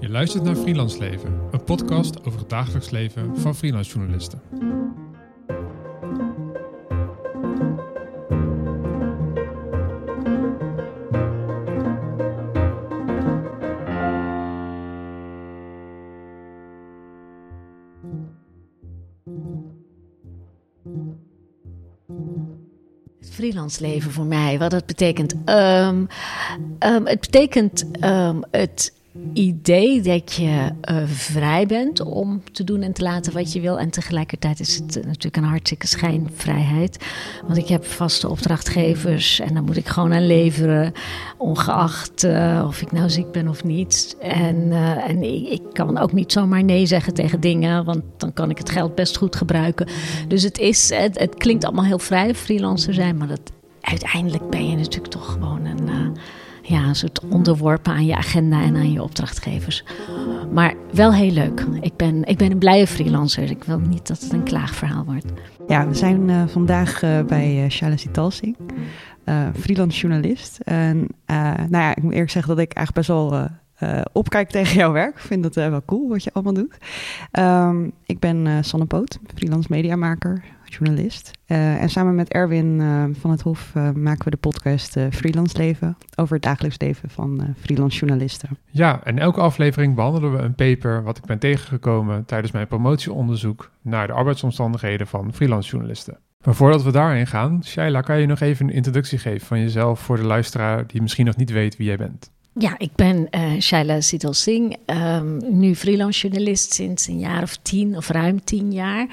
Je luistert naar Freelance Leven, een podcast over het dagelijks leven van freelance journalisten. Freelance leven voor mij, wat dat betekent. Ehm, ehm, het betekent ehm, het idee dat je eh, vrij bent om te doen en te laten wat je wil. En tegelijkertijd is het natuurlijk een hartstikke schijnvrijheid. Want ik heb vaste opdrachtgevers en daar moet ik gewoon aan leveren. Ongeacht eh, of ik nou ziek ben of niet. En, eh, en ik, ik kan ook niet zomaar nee zeggen tegen dingen, want dan kan ik het geld best goed gebruiken. Dus het, is, het, het klinkt allemaal heel vrij, freelancer zijn, maar dat, uiteindelijk ben je natuurlijk toch gewoon een ja, een soort onderworpen aan je agenda en aan je opdrachtgevers. Maar wel heel leuk. Ik ben, ik ben een blije freelancer. Ik wil niet dat het een klaagverhaal wordt. Ja, we zijn uh, vandaag uh, bij uh, Shala Sitalsing, freelance journalist. En nou ja, ik moet eerlijk zeggen dat ik eigenlijk best wel opkijk tegen jouw werk. Ik vind het wel cool wat je allemaal doet. Um, ik ben Sanne Poot, freelance mediamaker, journalist. Uh, en samen met Erwin uh, van het Hof uh, maken we de podcast Freelance Leven over het dagelijks leven van freelance journalisten. Ja, en elke aflevering behandelen we een paper wat ik ben tegengekomen tijdens mijn promotieonderzoek naar de arbeidsomstandigheden van freelance journalisten. Maar voordat we daarin gaan, Shaila, kan je nog even een introductie geven van jezelf voor de luisteraar die misschien nog niet weet wie jij bent? Ja, ik ben uh, Shaila Sital Singh, um, nu freelance journalist sinds een jaar of tien of ruim tien jaar.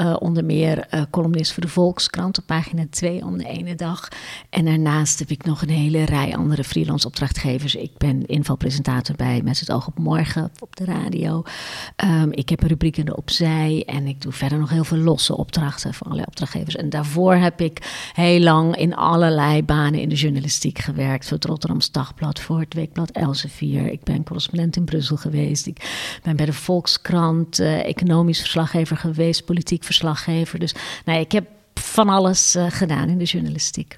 Uh, onder meer uh, columnist voor de Volkskrant op pagina 2 om de ene dag. En daarnaast heb ik nog een hele rij andere freelance opdrachtgevers. Ik ben invalpresentator bij Met het oog op morgen op de radio. Um, ik heb een rubriek in de opzij en ik doe verder nog heel veel losse opdrachten voor allerlei opdrachtgevers. En daarvoor heb ik heel lang in allerlei banen in de journalistiek gewerkt. Voor het Rotterdamse Dagblad, voor het Weekblad Elsevier. Ik ben correspondent in Brussel geweest. Ik ben bij de Volkskrant uh, economisch verslaggever geweest, politiek verslaggever. Dus nou, ik heb van alles uh, gedaan in de journalistiek.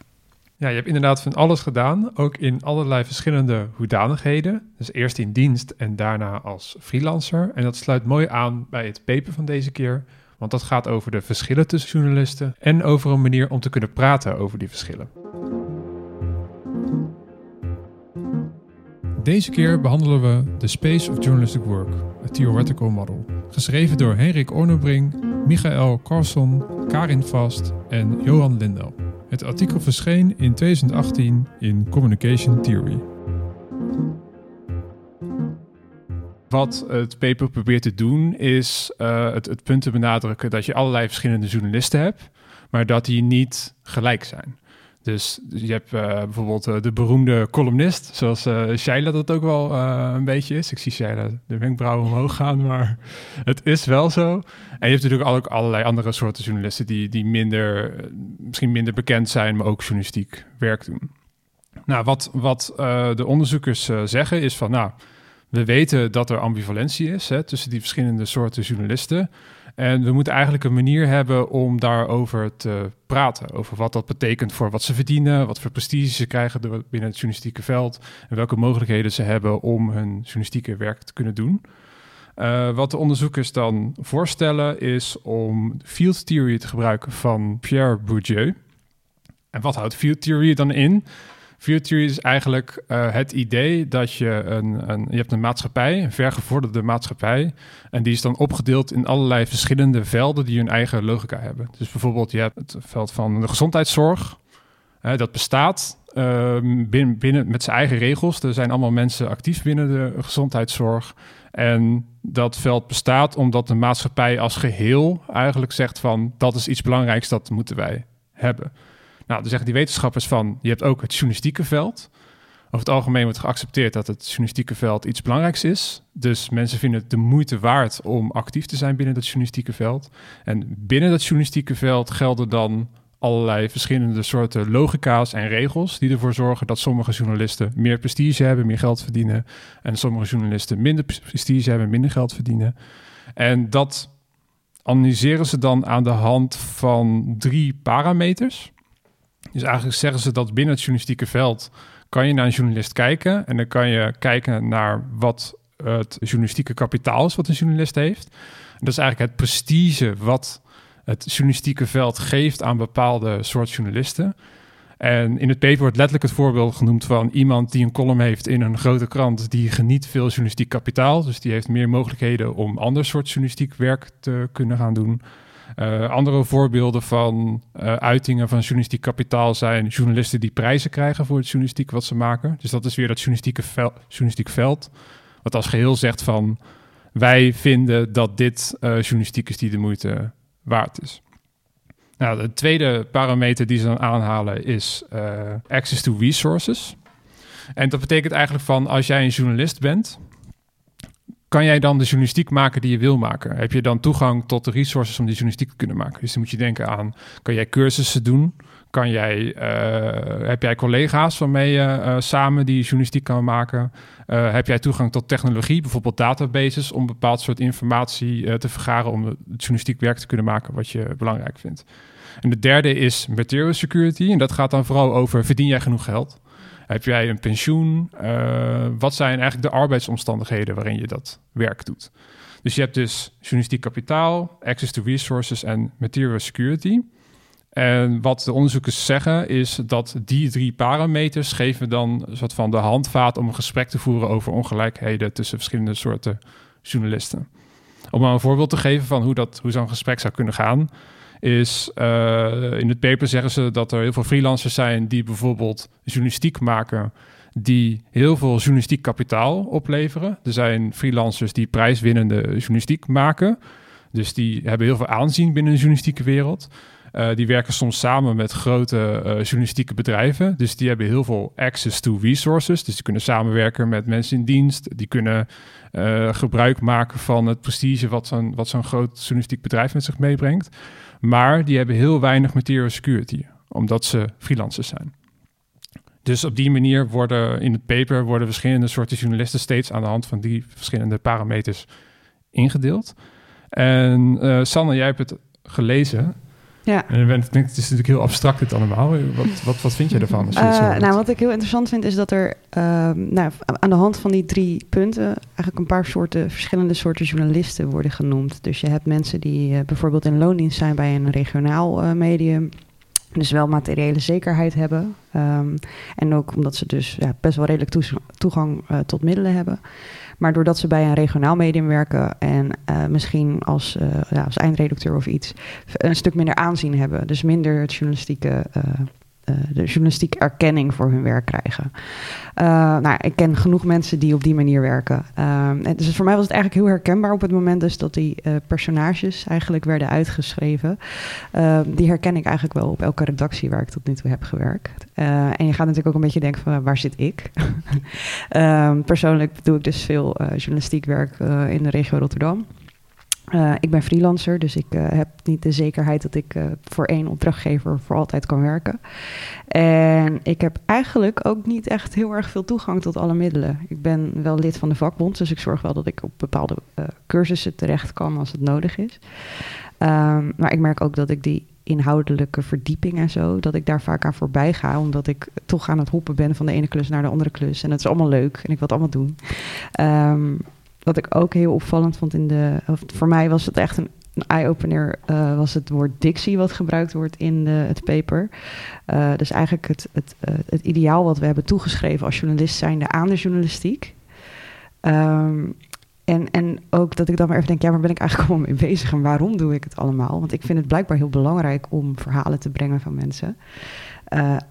Ja, je hebt inderdaad van alles gedaan, ook in allerlei verschillende hoedanigheden. Dus eerst in dienst en daarna als freelancer. En dat sluit mooi aan bij het paper van deze keer, want dat gaat over de verschillen tussen journalisten en over een manier om te kunnen praten over die verschillen. Deze keer behandelen we The Space of Journalistic Work, a Theoretical Model. Geschreven door Henrik Ornebring, Michael Carlson, Karin Vast en Johan Lindel. Het artikel verscheen in 2018 in Communication Theory. Wat het paper probeert te doen is uh, het, het punt te benadrukken dat je allerlei verschillende journalisten hebt, maar dat die niet gelijk zijn. Dus je hebt uh, bijvoorbeeld uh, de beroemde columnist, zoals uh, Shaila dat ook wel een beetje is. Ik zie Shaila de wenkbrauwen omhoog gaan, maar het is wel zo. En je hebt natuurlijk ook allerlei andere soorten journalisten die, die minder, misschien minder bekend zijn, maar ook journalistiek werk doen. Nou, wat, wat de onderzoekers zeggen is van, nou, we weten dat er ambivalentie is hè, tussen die verschillende soorten journalisten. En we moeten eigenlijk een manier hebben om daarover te praten. Over wat dat betekent voor wat ze verdienen, wat voor prestige ze krijgen binnen het journalistieke veld. En welke mogelijkheden ze hebben om hun journalistieke werk te kunnen doen. Uh, wat de onderzoekers dan voorstellen is om field theory te gebruiken van Pierre Bourdieu. En wat houdt field theory dan in? Theory is eigenlijk uh, het idee dat je een, een, je hebt een maatschappij, een vergevorderde maatschappij, en die is dan opgedeeld in allerlei verschillende velden die hun eigen logica hebben. Dus bijvoorbeeld je hebt het veld van de gezondheidszorg, dat bestaat binnen, binnen, met zijn eigen regels. Er zijn allemaal mensen actief binnen de gezondheidszorg. En dat veld bestaat omdat de maatschappij als geheel eigenlijk zegt van dat is iets belangrijks, dat moeten wij hebben. Nou, dan zeggen die wetenschappers van, je hebt ook het journalistieke veld. Over het algemeen wordt geaccepteerd dat het journalistieke veld iets belangrijks is. Dus mensen vinden het de moeite waard om actief te zijn binnen dat journalistieke veld. En binnen dat journalistieke veld gelden dan allerlei verschillende soorten logica's en regels die ervoor zorgen dat sommige journalisten meer prestige hebben, meer geld verdienen. En sommige journalisten minder prestige hebben, minder geld verdienen. En dat analyseren ze dan aan de hand van drie parameters. Dus eigenlijk zeggen ze dat binnen het journalistieke veld kan je naar een journalist kijken en dan kan je kijken naar wat het journalistieke kapitaal is wat een journalist heeft. dat is eigenlijk het prestige wat het journalistieke veld geeft aan bepaalde soort journalisten. En in het paper wordt letterlijk het voorbeeld genoemd van iemand die een column heeft in een grote krant, die geniet veel journalistiek kapitaal. Dus die heeft meer mogelijkheden om ander soort journalistiek werk te kunnen gaan doen. Uh, andere voorbeelden van uh, uitingen van journalistiek kapitaal zijn journalisten die prijzen krijgen voor het journalistiek wat ze maken. Dus dat is weer dat journalistieke vel, journalistiek veld, wat als geheel zegt van wij vinden dat dit uh, journalistiek is die de moeite waard is. Nou, de tweede parameter die ze dan aanhalen is access to resources. En dat betekent eigenlijk van als jij een journalist bent, kan jij dan de journalistiek maken die je wil maken? Heb je dan toegang tot de resources om die journalistiek te kunnen maken? Dus dan moet je denken aan, kan jij cursussen doen? Kan jij, uh, heb jij collega's waarmee je uh, samen die journalistiek kan maken? Uh, heb jij toegang tot technologie, bijvoorbeeld databases, om bepaald soort informatie te vergaren om het journalistiek werk te kunnen maken wat je belangrijk vindt? En de derde is material security. En dat gaat dan vooral over, verdien jij genoeg geld? Heb jij een pensioen? Uh, wat zijn eigenlijk de arbeidsomstandigheden waarin je dat werk doet? Dus je hebt dus journalistiek kapitaal, access to resources en material security. En wat de onderzoekers zeggen is dat die drie parameters geven dan een soort van de handvaat om een gesprek te voeren over ongelijkheden tussen verschillende soorten journalisten. Om maar een voorbeeld te geven van hoe, dat, hoe zo'n gesprek zou kunnen gaan is uh, in het paper zeggen ze dat er heel veel freelancers zijn die bijvoorbeeld journalistiek maken die heel veel journalistiek kapitaal opleveren. Er zijn freelancers die prijswinnende journalistiek maken. Dus die hebben heel veel aanzien binnen de journalistieke wereld. Uh, die werken soms samen met grote uh, journalistieke bedrijven. Dus die hebben heel veel access to resources. Dus die kunnen samenwerken met mensen in dienst. Die kunnen gebruik maken van het prestige wat zo'n, wat zo'n groot journalistiek bedrijf met zich meebrengt. Maar die hebben heel weinig material security, omdat ze freelancers zijn. Dus op die manier worden in het paper worden verschillende soorten journalisten steeds aan de hand van die verschillende parameters ingedeeld. En uh, Sanne, jij hebt het gelezen. Ja. En het is natuurlijk heel abstract het allemaal. Wat, wat, wat vind je ervan? Als je uh, nou, wat ik heel interessant vind is dat er uh, nou, aan de hand van die drie punten eigenlijk een paar soorten, verschillende soorten journalisten worden genoemd. Dus je hebt mensen die uh, bijvoorbeeld in loondienst zijn bij een regionaal eh, medium. Dus wel materiële zekerheid hebben. Um, en ook omdat ze dus ja, best wel redelijk toegang tot middelen hebben. Maar doordat ze bij een regionaal medium werken en uh, misschien als, uh, ja, als eindredacteur of iets een stuk minder aanzien hebben. Dus minder het journalistieke de journalistieke erkenning voor hun werk krijgen. Uh, nou, ik ken genoeg mensen die op die manier werken. Uh, dus voor mij was het eigenlijk heel herkenbaar op het moment dus dat die uh, personages eigenlijk werden uitgeschreven. die herken ik eigenlijk wel op elke redactie waar ik tot nu toe heb gewerkt. en je gaat natuurlijk ook een beetje denken van waar zit ik? Ehm, persoonlijk doe ik dus veel journalistiek werk in de regio Rotterdam. Uh, ik ben freelancer, dus ik uh, heb niet de zekerheid dat ik uh, voor één opdrachtgever voor altijd kan werken. En ik heb eigenlijk ook niet echt heel erg veel toegang tot alle middelen. Ik ben wel lid van de vakbond, dus ik zorg wel dat ik op bepaalde cursussen terecht kan als het nodig is. Um, maar ik merk ook dat ik die inhoudelijke verdieping en zo, dat ik daar vaak aan voorbij ga, omdat ik toch aan het hoppen ben van de ene klus naar de andere klus. En het is allemaal leuk en ik wil het allemaal doen. Um, wat ik ook heel opvallend vond in de. voor mij was het echt een, eye-opener. Uh, was het woord dictie wat gebruikt wordt in de, het paper. Uh, dus eigenlijk het, het, uh, het ideaal wat we hebben toegeschreven als journalist zijnde aan de journalistiek. Um, en, en ook dat ik dan maar even denk, ja, waar ben ik eigenlijk allemaal mee bezig en waarom doe ik het allemaal? Want ik vind het blijkbaar heel belangrijk om verhalen te brengen van mensen.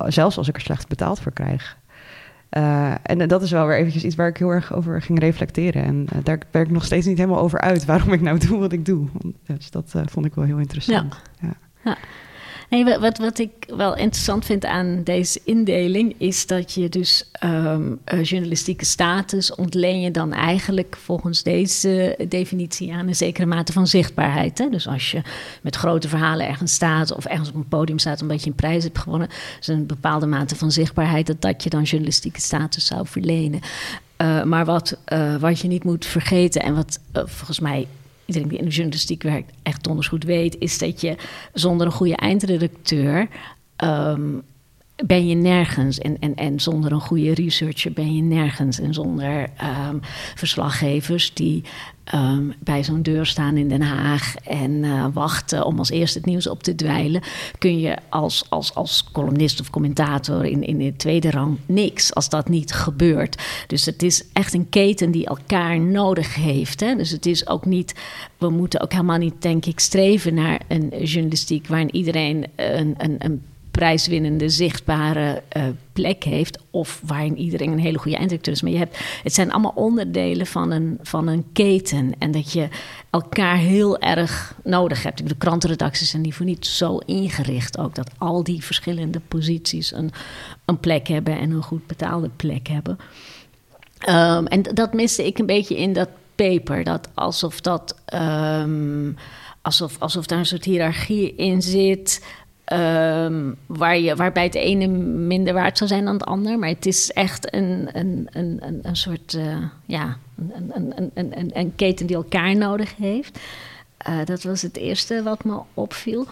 zelfs als ik er slecht betaald voor krijg. Uh, en dat is wel weer eventjes iets waar ik heel erg over ging reflecteren. En uh, daar werk ik nog steeds niet helemaal over uit waarom ik nou doe wat ik doe. Dus dat uh, vond ik wel heel interessant. Ja. ja. ja. Nee, wat, wat ik wel interessant vind aan deze indeling is dat je dus um, journalistieke status ontleen je dan eigenlijk volgens deze definitie aan een zekere mate van zichtbaarheid. Hè? Dus als je met grote verhalen ergens staat of ergens op een podium staat omdat je een prijs hebt gewonnen, is een bepaalde mate van zichtbaarheid dat dat je dan journalistieke status zou verlenen. Uh, maar wat, uh, wat je niet moet vergeten en wat volgens mij iedereen die in de journalistiek werkt echt donders goed weet, is dat je zonder een goede eindredacteur um, ben je nergens. En, en, en zonder een goede researcher ben je nergens. En zonder um, verslaggevers die um, bij zo'n deur staan in Den Haag en uh, wachten om als eerste het nieuws op te dweilen, kun je als, als, als columnist of commentator in, in de tweede rang niks als dat niet gebeurt. Dus het is echt een keten die elkaar nodig heeft. Hè? Dus het is ook niet, we moeten ook helemaal niet, denk ik, streven naar een journalistiek waarin iedereen een, een, een prijswinnende, zichtbare uh, plek heeft. Of waarin iedereen een hele goede eindredacteur is. Maar je hebt, het zijn allemaal onderdelen van een, van een keten. En dat je elkaar heel erg nodig hebt. De krantenredacties zijn die voor niet zo ingericht ook. Dat al die verschillende posities een, een plek hebben en een goed betaalde plek hebben. Um, en dat miste ik een beetje in dat paper. Dat alsof dat. Um, alsof, alsof daar een soort hiërarchie in zit. Um, waar je, waarbij het ene minder waard zou zijn dan het ander. Maar het is echt een, een, een, een, een soort uh, ja, een, een, een, een, een keten die elkaar nodig heeft. Uh, dat was het eerste wat me opviel.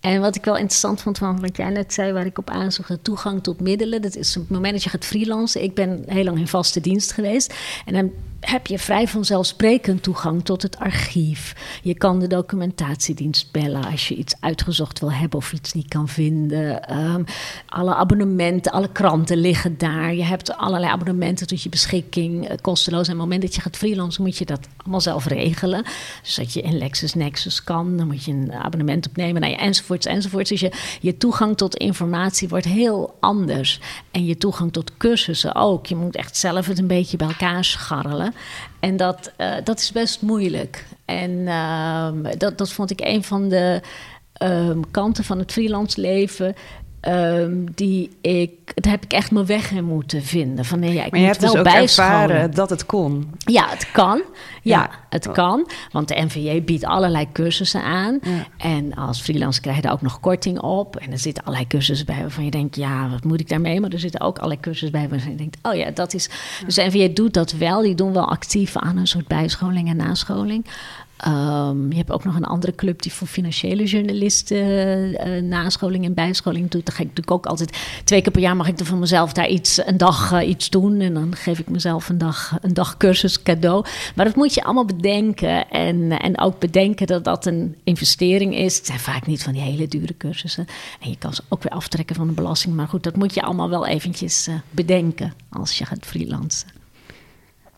En wat ik wel interessant vond van wat jij net zei, waar ik op aanzoek, de toegang tot middelen. Dat is op het moment dat je gaat freelancen. Ik ben heel lang in vaste dienst geweest. En dan heb je vrij vanzelfsprekend toegang tot het archief. Je kan de documentatiedienst bellen als je iets uitgezocht wil hebben of iets niet kan vinden. Um, alle abonnementen, alle kranten liggen daar. Je hebt allerlei abonnementen tot je beschikking, uh, kosteloos. En op het moment dat je gaat freelancen, moet je dat allemaal zelf regelen. Dus dat je in LexisNexis kan, dan moet je een abonnement opnemen, nou ja, enzovoorts, enzovoorts. Dus je, je toegang tot informatie wordt heel anders. En je toegang tot cursussen ook. Je moet echt zelf het een beetje bij elkaar scharrelen. En dat, uh, dat is best moeilijk. En uh, dat, dat vond ik een van de um, kanten van het freelance leven. Um, die ik, daar heb ik echt mijn weg in moeten vinden. Van nee, ja, ik maar je moet hebt wel dus ook bijscholen. ervaren dat het kon. Ja, het kan. Ja, Ja. het kan. Want de NVJ biedt allerlei cursussen aan. Ja. En als freelancer krijg je daar ook nog korting op. En er zitten allerlei cursussen bij waarvan je denkt... ja, wat moet ik daarmee? Maar er zitten ook allerlei cursussen bij waarvan je denkt... oh ja, dat is... Dus de NVJ doet dat wel. Die doen wel actief aan een soort bijscholing en nascholing. Um, je hebt ook nog een andere club die voor financiële journalisten uh, nascholing en bijscholing doet. Dan ga ik natuurlijk ook altijd twee keer per jaar mag ik er voor mezelf daar iets, een dag uh, iets doen. En dan geef ik mezelf een dag, een dag cursus cadeau. Maar dat moet je allemaal bedenken. En, en ook bedenken dat dat een investering is. Het zijn vaak niet van die hele dure cursussen. En je kan ze ook weer aftrekken van de belasting. Maar goed, dat moet je allemaal wel eventjes bedenken als je gaat freelancen.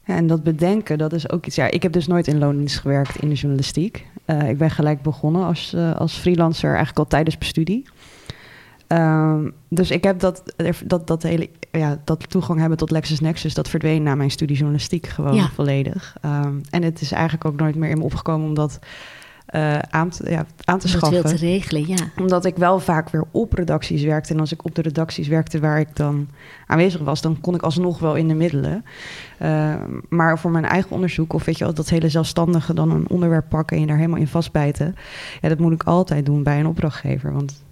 En dat bedenken, dat is ook iets. Ja, ik heb dus nooit in loondienst gewerkt in de journalistiek. Uh, ik ben gelijk begonnen als, uh, als freelancer, eigenlijk al tijdens mijn studie. Um, dus ik heb dat, dat, dat hele, ja, dat toegang hebben tot LexisNexis, dat verdween na mijn studie journalistiek gewoon ja. volledig. Um, en het is eigenlijk ook nooit meer in me opgekomen omdat. Uh, aan, te, ja, aan te Om schaffen. te regelen, ja. Omdat ik wel vaak weer op redacties werkte. En als ik op de redacties werkte waar ik dan aanwezig was, dan kon ik alsnog wel in de middelen. Uh, maar voor mijn eigen onderzoek, of weet je dat hele zelfstandige dan een onderwerp pakken en je daar helemaal in vastbijten. Ja, dat moet ik altijd doen bij een opdrachtgever. Want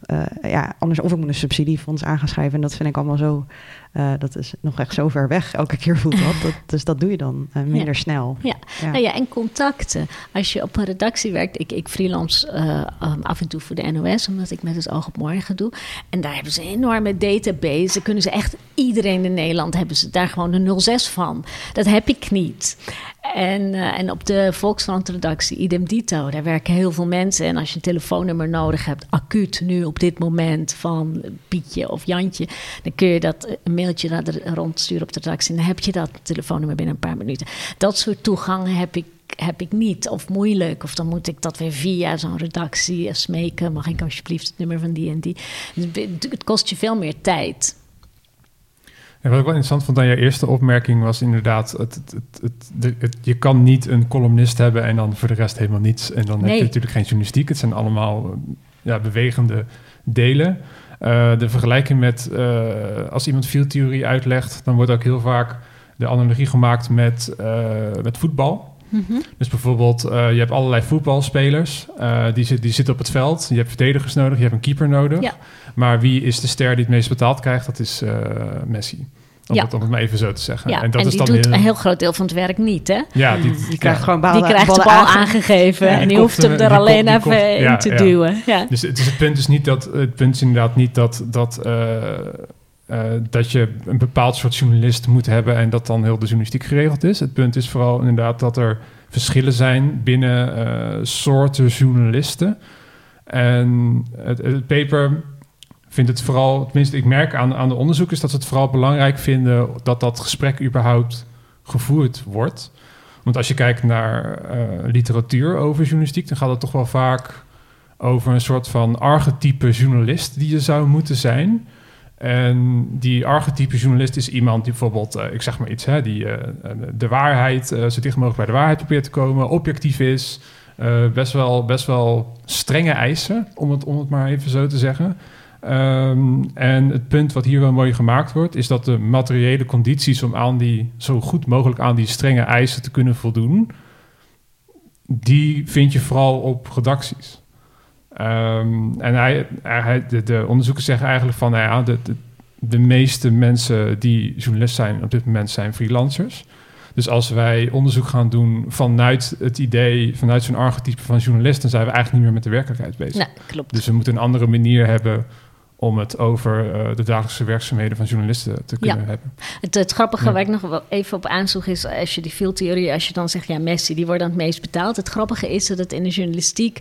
ja, anders of ik moet een subsidiefonds aan gaan schrijven. En dat vind ik allemaal zo. Uh, dat is nog echt zo ver weg. Elke keer voelt dat. dat dus dat doe je dan uh, minder ja. snel. Ja. ja. Nou ja, en contacten. Als je op een redactie werkt. Ik, ik freelance um, af en toe voor de NOS, omdat ik met het oog op morgen doe. En daar hebben ze een enorme database. Daar kunnen ze echt iedereen in Nederland hebben ze daar gewoon de 06 van. Dat heb ik niet. En, uh, en op de Volkskrant-redactie, idem dito, daar werken heel veel mensen. En als je een telefoonnummer nodig hebt, acuut nu op dit moment van Pietje of Jantje, dan kun je dat een mailtje naar de, rondsturen op de redactie. En dan heb je dat telefoonnummer binnen een paar minuten. Dat soort toegang heb ik heb ik niet of moeilijk. Of dan moet ik dat weer via zo'n redactie smeken. Mag ik alsjeblieft het nummer van die en die? Het kost je veel meer tijd. En wat ik wel interessant vond aan jouw eerste opmerking was inderdaad, het, het, het, het, je kan niet een columnist hebben en dan voor de rest helemaal niets. En dan nee. heb je natuurlijk geen journalistiek. Het zijn allemaal ja, bewegende delen. Uh, de vergelijking met uh, als iemand fieldtheorie uitlegt, dan wordt ook heel vaak de analogie gemaakt met, uh, met voetbal. Mm -hmm. Dus bijvoorbeeld, je hebt allerlei voetbalspelers, die, zit, die zitten op het veld. Je hebt verdedigers nodig, je hebt een keeper nodig. Ja. Maar wie is de ster die het meest betaald krijgt? Dat is Messi. Om, ja. het, om het maar even zo te zeggen. Ja, en, dat en is die dan doet heel... een heel groot deel van het werk niet, hè? Ja, die, die krijgt ja. gewoon ballen, Die krijgt de bal aangegeven Ja, en die die hoeft hem er die alleen even in ja, te ja. duwen. Ja. Dus het, is het punt is niet dat... Het punt is inderdaad niet dat... dat uh, eh, dat je een bepaald soort journalist moet hebben en dat dan heel de journalistiek geregeld is. Het punt is vooral inderdaad dat er verschillen zijn binnen uh, soorten journalisten. En het, het, paper vindt het vooral, tenminste, ik merk aan, aan de onderzoekers dat ze het vooral belangrijk vinden dat dat gesprek überhaupt gevoerd wordt. Want als je kijkt naar uh, literatuur over journalistiek, dan gaat het toch wel vaak over een soort van archetype journalist die je zou moeten zijn. En die archetype journalist is iemand die bijvoorbeeld, uh, ik zeg maar iets, hè, die uh, de waarheid, zo dicht mogelijk bij de waarheid probeert te komen, objectief is, best, wel, best wel strenge eisen, om het, om het maar even zo te zeggen. Um, en het punt wat hier wel mooi gemaakt wordt, is dat de materiële condities om aan die, zo goed mogelijk aan die strenge eisen te kunnen voldoen, die vind je vooral op redacties. Um, en hij, hij, de, de, onderzoekers zeggen eigenlijk van, nou ja, de, de, de, meeste mensen die journalist zijn op dit moment zijn freelancers. Dus als wij onderzoek gaan doen vanuit het idee, vanuit zo'n archetype van journalist, dan zijn we eigenlijk niet meer met de werkelijkheid bezig. Klopt. Dus we moeten een andere manier hebben om het over uh, de dagelijkse werkzaamheden van journalisten te kunnen ja. hebben. Het, het grappige ja. waar ik nog wel even op aanzoek is, als je die veeltheorie, als je dan zegt, ja, Messi, die wordt dan het meest betaald. Het grappige is dat het in de journalistiek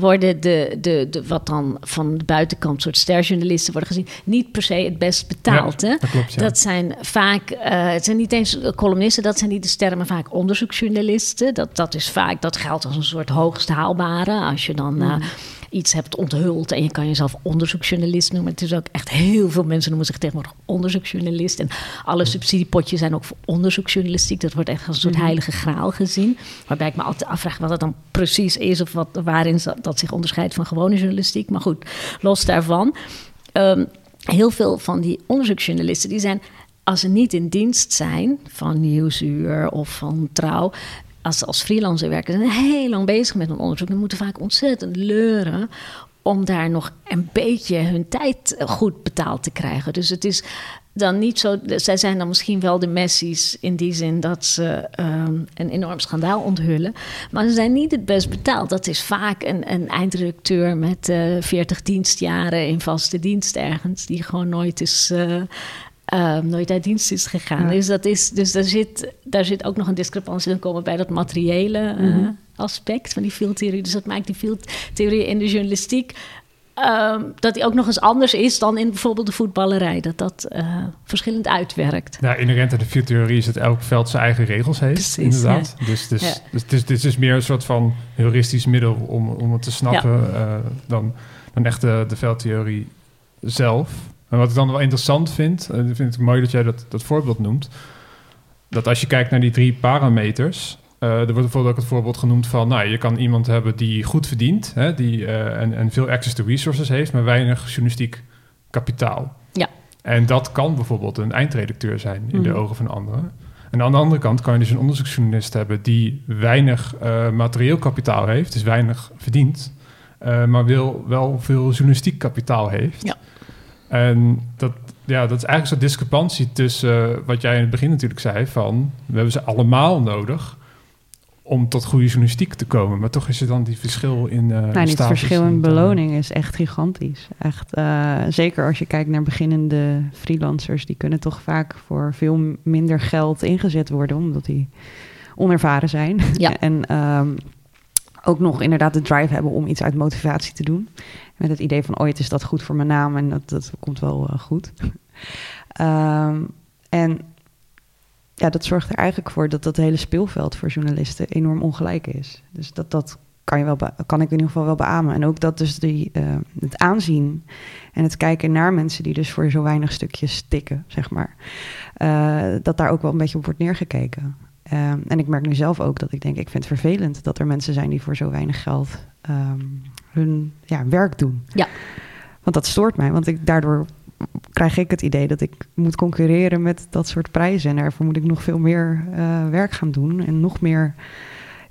worden de, de, de, wat dan van de buitenkant soort sterjournalisten worden gezien, niet per se het best betaald. Ja, hè? Dat, klopt, ja. dat zijn vaak, uh, het zijn niet eens columnisten, dat zijn niet de sterren, maar vaak onderzoeksjournalisten. Dat, dat is vaak, dat geldt als een soort hoogst haalbare. Als je dan uh, iets hebt onthuld en je kan jezelf onderzoeksjournalist noemen. Het is ook echt heel veel mensen noemen zich tegenwoordig onderzoeksjournalist. En alle subsidiepotjes zijn ook voor onderzoeksjournalistiek. Dat wordt echt als een soort heilige graal gezien. Waarbij ik me altijd afvraag wat het dan precies is of wat, waarin dat zich onderscheidt van gewone journalistiek. Maar goed, los daarvan. Um, heel veel van die onderzoeksjournalisten die zijn als ze niet in dienst zijn van Nieuwsuur of van Trouw, als als freelancer werken, zijn heel lang bezig met een onderzoek. Dan moeten vaak ontzettend leuren om daar nog een beetje hun tijd goed betaald te krijgen. Dus het is dan niet zo. Zij zijn dan misschien wel de Messi's in die zin dat ze um, een enorm schandaal onthullen. Maar ze zijn niet het best betaald. Dat is vaak een, een eindredacteur met uh, 40 dienstjaren in vaste dienst ergens, die gewoon nooit is. Uh, uh, nooit uit dienst is gegaan. Ja. Dus, dat is, dus daar, zit, daar zit ook nog een discrepantie in komen bij dat materiële uh, mm-hmm. aspect van die fieldtheorie. Dus dat maakt die fieldtheorie in de journalistiek. Um, dat die ook nog eens anders is dan in bijvoorbeeld de voetballerij. Dat dat uh, verschillend uitwerkt. Ja, inherent aan de fieldtheorie is dat elk veld zijn eigen regels heeft. Precies, inderdaad. Ja. Dus, dus, ja. dus, dus dit is meer een soort van heuristisch middel om, om het te snappen ja. dan, dan echt de, de veldtheorie zelf. En wat ik dan wel interessant vind, en ik vind het mooi dat jij dat, dat voorbeeld noemt, dat als je kijkt naar die drie parameters, uh, er wordt bijvoorbeeld ook het voorbeeld genoemd van, nou, je kan iemand hebben die goed verdient hè, die, uh, en, en veel access to resources heeft, maar weinig journalistiek kapitaal. Ja. En dat kan bijvoorbeeld een eindredacteur zijn in mm. de ogen van anderen. En aan de andere kant kan je dus een onderzoeksjournalist hebben die weinig uh, materieel kapitaal heeft, dus weinig verdient, maar wil wel veel journalistiek kapitaal heeft. Ja. En dat, ja, dat is eigenlijk zo'n discrepantie tussen uh, wat jij in het begin natuurlijk zei: van we hebben ze allemaal nodig om tot goede journalistiek te komen. Maar toch is er dan die verschil in. Uh, nou, het verschil in beloning is echt gigantisch. Echt, uh, zeker als je kijkt naar beginnende freelancers, die kunnen toch vaak voor veel minder geld ingezet worden, omdat die onervaren zijn. Ja. en um, ook nog inderdaad de drive hebben om iets uit motivatie te doen. Met het idee van ooit is dat goed voor mijn naam en dat, dat komt wel uh, goed. um, en ja, dat zorgt er eigenlijk voor dat dat hele speelveld voor journalisten enorm ongelijk is. Dus dat, dat kan, je wel kan ik in ieder geval wel beamen. En ook dat dus die, uh, het aanzien en het kijken naar mensen die dus voor zo weinig stukjes tikken, zeg maar. Uh, dat daar ook wel een beetje op wordt neergekeken. Um, en ik merk nu zelf ook dat ik denk, ik vind het vervelend dat er mensen zijn die voor zo weinig geld um, hun ja, werk doen. Ja. Want dat stoort mij, want ik, daardoor krijg ik het idee dat ik moet concurreren met dat soort prijzen. En daarvoor moet ik nog veel meer uh, werk gaan doen en nog meer.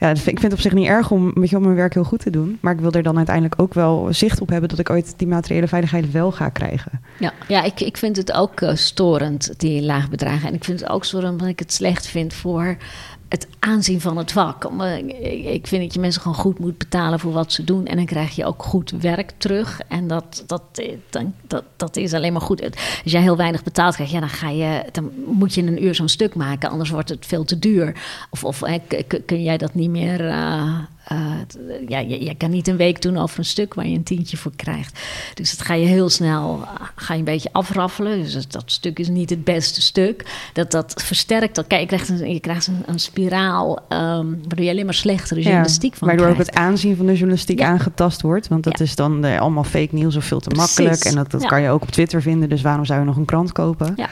Ja, ik vind het op zich niet erg om, weet je, om mijn werk heel goed te doen. Maar ik wil er dan uiteindelijk ook wel zicht op hebben dat ik ooit die materiële veiligheid wel ga krijgen. Ja, ja ik, ik vind het ook uh, storend, die laagbedragen. En ik vind het ook storend omdat ik het slecht vind voor het aanzien van het vak. Ik vind dat je mensen gewoon goed moet betalen voor wat ze doen. En dan krijg je ook goed werk terug. En dat, dat, dan, dat, dat is alleen maar goed. Als jij heel weinig betaald krijgt, dan, ga je, dan moet je een uur zo'n stuk maken. Anders wordt het veel te duur. Of, of kun jij dat niet meer. Uh, uh, ja, je, je, kan niet een week doen over een stuk waar je een tientje voor krijgt. Dus dat ga je heel snel ga je een beetje afraffelen. Dus dat, stuk is niet het beste stuk. Dat, dat versterkt dat. Kijk, je krijgt een, je krijgt een, een spiraal um, waardoor je alleen maar slechtere journalistiek van Waardoor ook het aanzien van de journalistiek aangetast wordt. Want dat is dan uh, allemaal fake nieuws of veel te makkelijk. En dat, dat kan je ook op Twitter vinden. Dus waarom zou je nog een krant kopen? Ja.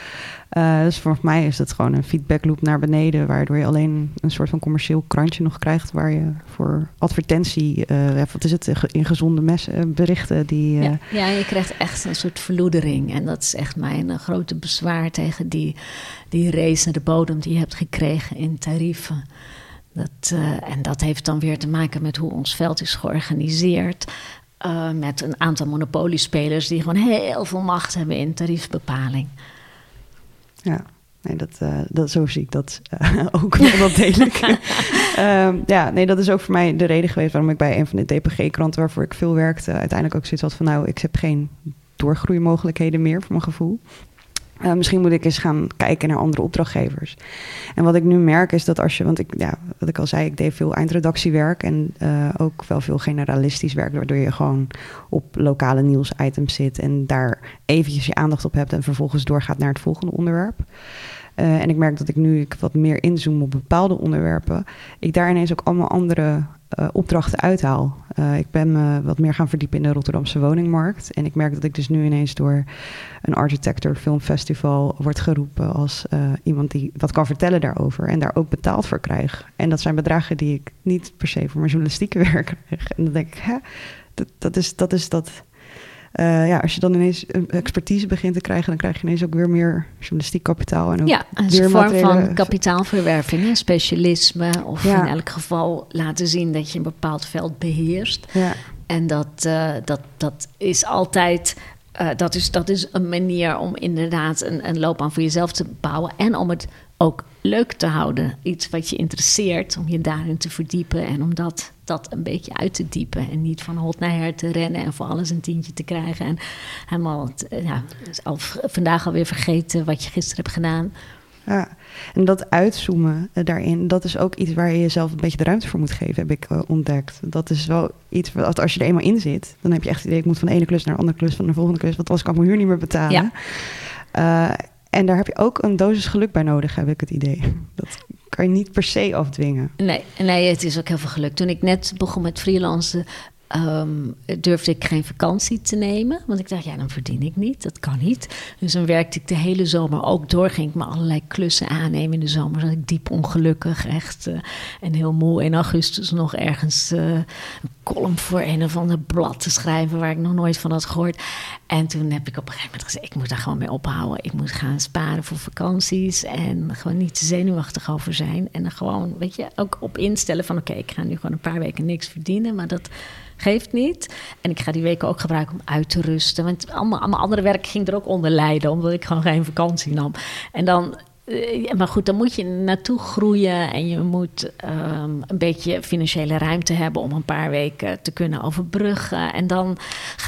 Uh, dus voor mij is het gewoon een feedbackloop naar beneden, waardoor je alleen een soort van commercieel krantje nog krijgt, waar je voor advertentie, uh, wat is het, in gezonde messen, berichten die. Ja, ja, je krijgt echt een soort verloedering. En dat is echt mijn grote bezwaar tegen die, die race naar de bodem die je hebt gekregen in tarieven. Dat, en dat heeft dan weer te maken met hoe ons veld is georganiseerd. met een aantal monopoliespelers die gewoon heel veel macht hebben in tariefbepaling. Ja, nee, dat, uh, dat, zo zie ik dat uh, ook wel degelijk. um, ja, nee, dat is ook voor mij de reden geweest waarom ik bij een van de DPG-kranten waarvoor ik veel werkte, uiteindelijk ook zoiets had van nou, ik heb geen doorgroeimogelijkheden meer voor mijn gevoel. Uh, misschien moet ik eens gaan kijken naar andere opdrachtgevers. En wat ik nu merk is dat als je, want ik, ja, wat ik al zei, ik deed veel eindredactiewerk en uh, ook wel veel generalistisch werk, waardoor je gewoon op lokale nieuwsitems zit en daar eventjes je aandacht op hebt en vervolgens doorgaat naar het volgende onderwerp. Uh, en ik merk dat ik nu ik wat meer inzoom op bepaalde onderwerpen, ik daar ineens ook allemaal andere uh, opdrachten uithaal. Uh, ik ben me wat meer gaan verdiepen in de Rotterdamse woningmarkt. En ik merk dat ik dus nu ineens door een Architecture Filmfestival word geroepen als iemand die wat kan vertellen daarover. En daar ook betaald voor krijg. En dat zijn bedragen die ik niet per se voor mijn journalistieke werk krijg. En dan denk ik, hè, dat, dat, is, dat is dat uh, ja, als je dan ineens expertise begint te krijgen, dan krijg je ineens ook weer meer journalistiek kapitaal. En ook ja, een vorm van kapitaalverwerving, specialisme. Of in elk geval laten zien dat je een bepaald veld beheerst. Ja. En dat, uh, dat, dat is altijd. Uh, dat, is, dat is een manier om inderdaad een, een loopbaan voor jezelf te bouwen. En om het ook leuk te houden. Iets wat je interesseert, om je daarin te verdiepen en om dat, dat een beetje uit te diepen. En niet van hot naar her te rennen en voor alles een tientje te krijgen. En helemaal, ja, al vandaag alweer vergeten wat je gisteren hebt gedaan. Ja, en dat uitzoomen eh, daarin, dat is ook iets waar je jezelf een beetje de ruimte voor moet geven, heb ik uh, ontdekt. Dat is wel iets, wat als je er eenmaal in zit, dan heb je echt het idee, ik moet van de ene klus naar de andere klus, van de volgende klus, want anders kan ik mijn huur niet meer betalen. Ja. Uh, en daar heb je ook een dosis geluk bij nodig, heb ik het idee. Dat kan je niet per se afdwingen. Nee, nee het is ook heel veel geluk. Toen ik net begon met freelancen, um, durfde ik geen vakantie te nemen. Want ik dacht, ja, dan verdien ik niet. Dat kan niet. Dus dan werkte ik de hele zomer ook door. Ging ik me allerlei klussen aannemen in de zomer. Zat ik diep ongelukkig, echt. Uh, en heel moe in augustus nog ergens een column voor een of ander blad te schrijven... waar ik nog nooit van had gehoord. En toen heb ik op een gegeven moment gezegd... ik moet daar gewoon mee ophouden. Ik moet gaan sparen voor vakanties. En gewoon niet te zenuwachtig over zijn. En dan gewoon, weet je, ook op instellen van... oké, ik ga nu gewoon een paar weken niks verdienen. Maar dat geeft niet. En ik ga die weken ook gebruiken om uit te rusten. Want allemaal, allemaal andere werk ging er ook onder lijden, omdat ik gewoon geen vakantie nam. En dan maar goed, dan moet je naartoe groeien en je moet um, een beetje financiële ruimte hebben om een paar weken te kunnen overbruggen. En, dan,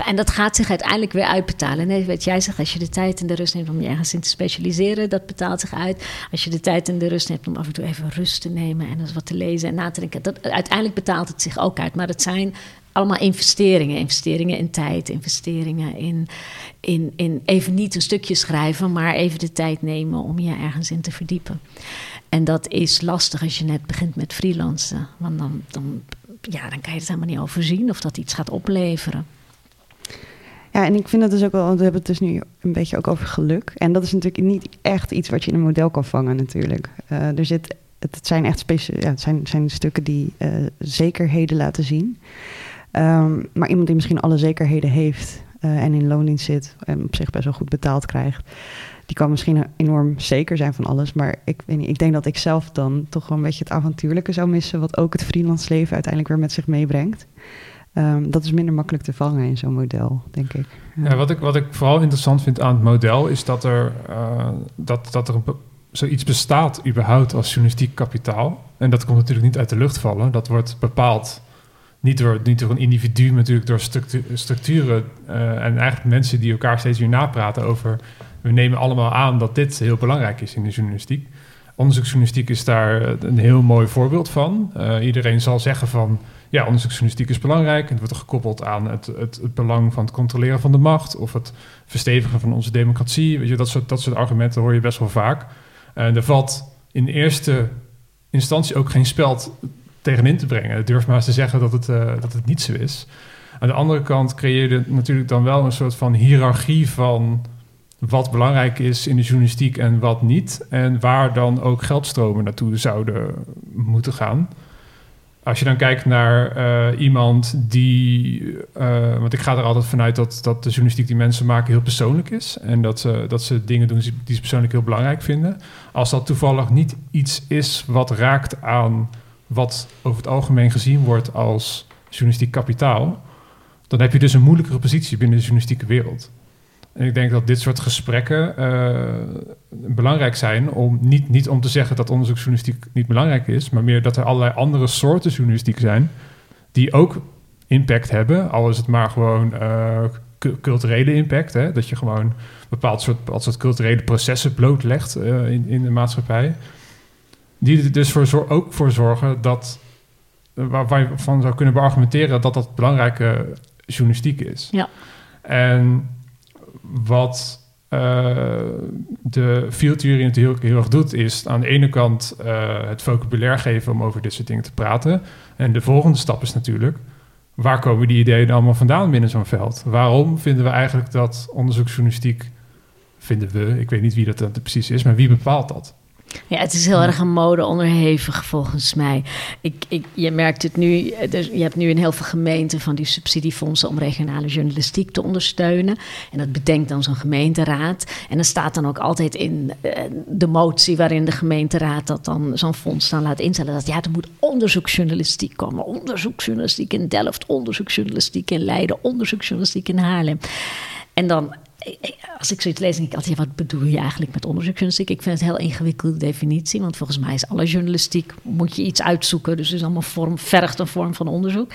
en dat gaat zich uiteindelijk weer uitbetalen. Nee, wat jij zegt, als je de tijd en de rust neemt om je ergens in te specialiseren, dat betaalt zich uit. Als je de tijd en de rust neemt om af en toe even rust te nemen en eens wat te lezen en na te denken, dat, uiteindelijk betaalt het zich ook uit. Maar het zijn allemaal investeringen. Investeringen in tijd, investeringen in, in, in even niet een stukje schrijven, maar even de tijd nemen om je ergens in te verdiepen. En dat is lastig als je net begint met freelancen. Want dan, dan, ja, dan kan je het helemaal niet overzien of dat iets gaat opleveren. Ja, en ik vind dat dus ook wel, want we hebben het dus nu een beetje ook over geluk. En dat is natuurlijk niet echt iets wat je in een model kan vangen natuurlijk. Uh, er zit, het zijn echt speciale, ja, het zijn, zijn stukken die uh, zekerheden laten zien. Um, maar iemand die misschien alle zekerheden heeft uh, en in loondienst zit en op zich best wel goed betaald krijgt, die kan misschien enorm zeker zijn van alles. Maar ik, weet niet, ik denk dat ik zelf dan toch wel een beetje het avontuurlijke zou missen, wat ook het freelance leven uiteindelijk weer met zich meebrengt. Um, dat is minder makkelijk te vangen in zo'n model, denk ik. Ja. wat, ik, wat ik vooral interessant vind aan het model is dat er, uh, dat, dat er zoiets bestaat überhaupt als journalistiek kapitaal. En dat komt natuurlijk niet uit de lucht vallen. Dat wordt bepaald niet door, niet door een individu, maar natuurlijk door structuren uh, en eigenlijk mensen die elkaar steeds weer napraten over. We nemen allemaal aan dat dit heel belangrijk is in de journalistiek. Onderzoeksjournalistiek is daar een heel mooi voorbeeld van. Uh, iedereen zal zeggen van ja, onderzoeksjournalistiek is belangrijk. Het wordt gekoppeld aan het, het, het, belang van het controleren van de macht of het verstevigen van onze democratie. Weet je, dat, soort, dat soort argumenten hoor je best wel vaak. Uh, er valt in eerste instantie ook geen speld tegenin te brengen. Durf maar eens te zeggen dat het, uh, dat het niet zo is. Aan de andere kant creëer je natuurlijk dan wel een soort van hiërarchie van wat belangrijk is in de journalistiek en wat niet. En waar dan ook geldstromen naartoe zouden moeten gaan. Als je dan kijkt naar uh, iemand die. Uh, want ik ga er altijd vanuit dat, dat de journalistiek die mensen maken heel persoonlijk is. En dat dat ze dingen doen die ze persoonlijk heel belangrijk vinden. Als dat toevallig niet iets is wat raakt aan wat over het algemeen gezien wordt als journalistiek kapitaal. dan heb je dus een moeilijkere positie binnen de journalistieke wereld. En ik denk dat dit soort gesprekken uh, belangrijk zijn om niet, niet om te zeggen dat onderzoeksjournalistiek niet belangrijk is, maar meer dat er allerlei andere soorten journalistiek zijn die ook impact hebben, al is het maar gewoon uh, culturele impact, hè? dat je gewoon bepaald soort, bepaald soort culturele processen blootlegt uh, in, in de maatschappij, die er dus voor, ook voor zorgen dat waar, waar je van zou kunnen beargumenteren dat dat belangrijke journalistiek is. Ja. En wat uh, de fieldtheorie natuurlijk heel, heel erg doet, is aan de ene kant uh, het vocabulaire geven om over dit soort dingen te praten. En de volgende stap is natuurlijk, waar komen die ideeën allemaal vandaan binnen zo'n veld? Waarom vinden we eigenlijk dat onderzoeksjournalistiek, vinden we, ik weet niet wie dat, dat precies is, maar wie bepaalt dat? Ja, het is heel erg een mode onderhevig volgens mij. Ik, ik, je merkt het nu, dus je hebt nu in heel veel gemeenten van die subsidiefondsen om regionale journalistiek te ondersteunen. En dat bedenkt dan zo'n gemeenteraad. En er staat dan ook altijd in uh, de motie waarin de gemeenteraad dat dan zo'n fonds dan laat instellen. Dat ja, er moet onderzoeksjournalistiek komen. Onderzoeksjournalistiek in Delft, onderzoeksjournalistiek in Leiden, onderzoeksjournalistiek in Haarlem. En dan als ik zoiets lees, denk ik altijd, ja, wat bedoel je eigenlijk met onderzoeksjournalistiek? Ik vind het een heel ingewikkelde definitie, want volgens mij is alle journalistiek, moet je iets uitzoeken. Dus het is allemaal vorm, vergt een vorm van onderzoek.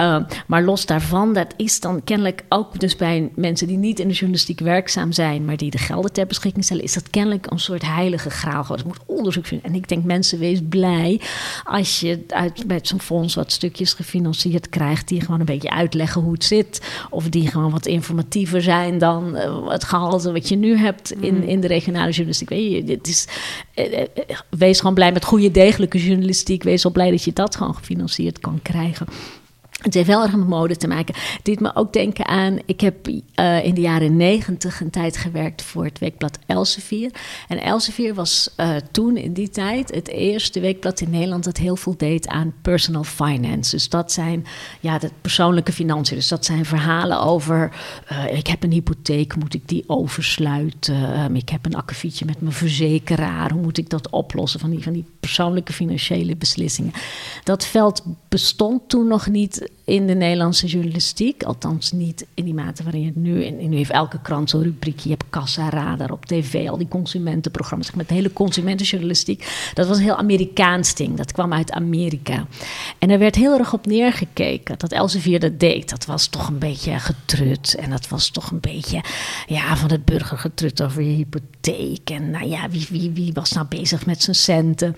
Uh, maar los daarvan, dat is dan kennelijk ook dus bij mensen die niet in de journalistiek werkzaam zijn, maar die de gelden ter beschikking stellen, is dat kennelijk een soort heilige graal. Het moet onderzoek zijn. En ik denk, mensen, wees blij als je uit, met zo'n fonds wat stukjes gefinancierd krijgt, die gewoon een beetje uitleggen hoe het zit. Of die gewoon wat informatiever zijn dan uh, het gehalte wat je nu hebt in, mm. in de regionale journalistiek. Weet je, het is, uh, wees gewoon blij met goede, degelijke journalistiek. Wees al blij dat je dat gewoon gefinancierd kan krijgen. Het heeft wel erg met mode te maken. Het deed me ook denken aan. Ik heb uh, in de jaren negentig een tijd gewerkt voor het weekblad Elsevier. En Elsevier was uh, toen in die tijd het eerste weekblad in Nederland dat heel veel deed aan personal finance. Dus dat zijn ja, de persoonlijke financiën. Dus dat zijn verhalen over. Uh, ik heb een hypotheek, moet ik die oversluiten? Um, ik heb een akkefietje met mijn verzekeraar. Hoe moet ik dat oplossen? Van die, van die persoonlijke financiële beslissingen. Dat veld bestond toen nog niet in de Nederlandse journalistiek. Althans niet in die mate waarin je het nu... En nu heeft elke krant zo'n rubriekje. Je hebt Kassa, Radar op tv, al die consumentenprogramma's. Met de hele consumentenjournalistiek. Dat was een heel Amerikaans ding. Dat kwam uit Amerika. En er werd heel erg op neergekeken. Dat Elsevier dat deed. Dat was toch een beetje getrut. En dat was toch een beetje ja, van het burgergetrut over je hypotheek. En nou ja, wie, wie, wie was nou bezig met zijn centen?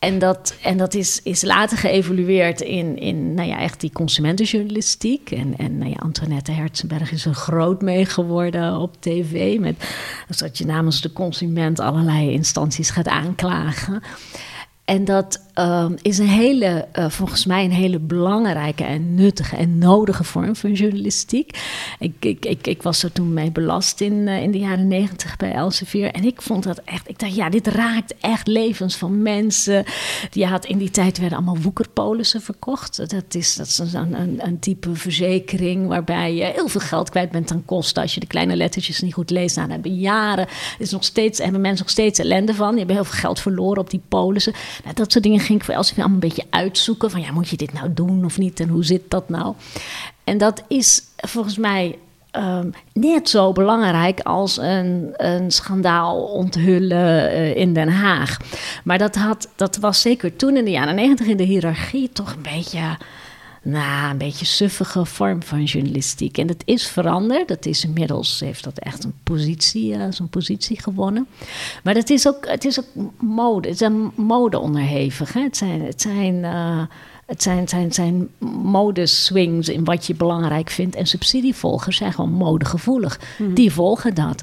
En dat, en dat is, is later geëvolueerd in, in nou ja, echt die consumentenjournalistiek. En, en nou ja, Antoinette Herzenberg is er groot mee geworden op tv. Met, dat je namens de consument allerlei instanties gaat aanklagen. En dat um, is een hele, uh, volgens mij een hele belangrijke en nuttige en nodige vorm van journalistiek. Ik, ik, ik, ik was er toen mee belast in, uh, in de jaren negentig bij Elsevier. En ik vond dat echt, ik dacht, ja, dit raakt echt levens van mensen. Die had in die tijd werden allemaal woekerpolissen verkocht. Dat is, dat is een, een, type verzekering waarbij je heel veel geld kwijt bent aan kosten. Als je de kleine lettertjes niet goed leest, nou, dan hebben jaren, is nog steeds, hebben mensen nog steeds ellende van. Die hebben heel veel geld verloren op die polissen. Nou, dat soort dingen ging ik voor Elsevier allemaal een beetje uitzoeken. Van ja, moet je dit nou doen of niet? En hoe zit dat nou? En dat is volgens mij ehm, net zo belangrijk als een, een schandaal onthullen uh, in Den Haag. Maar dat, had, dat was zeker toen in de jaren negentig in de hiërarchie toch een beetje nou, een beetje suffige vorm van journalistiek. En dat is veranderd. Dat is inmiddels, heeft dat echt een positie, uh, zo'n positie gewonnen. Maar het is ook, het is ook mode. Het zijn mode onderhevig. Hè? Het zijn, het zijn, uh, het zijn, zijn, zijn modeswings in wat je belangrijk vindt. En subsidievolgers zijn gewoon modegevoelig. Mm. Die volgen dat.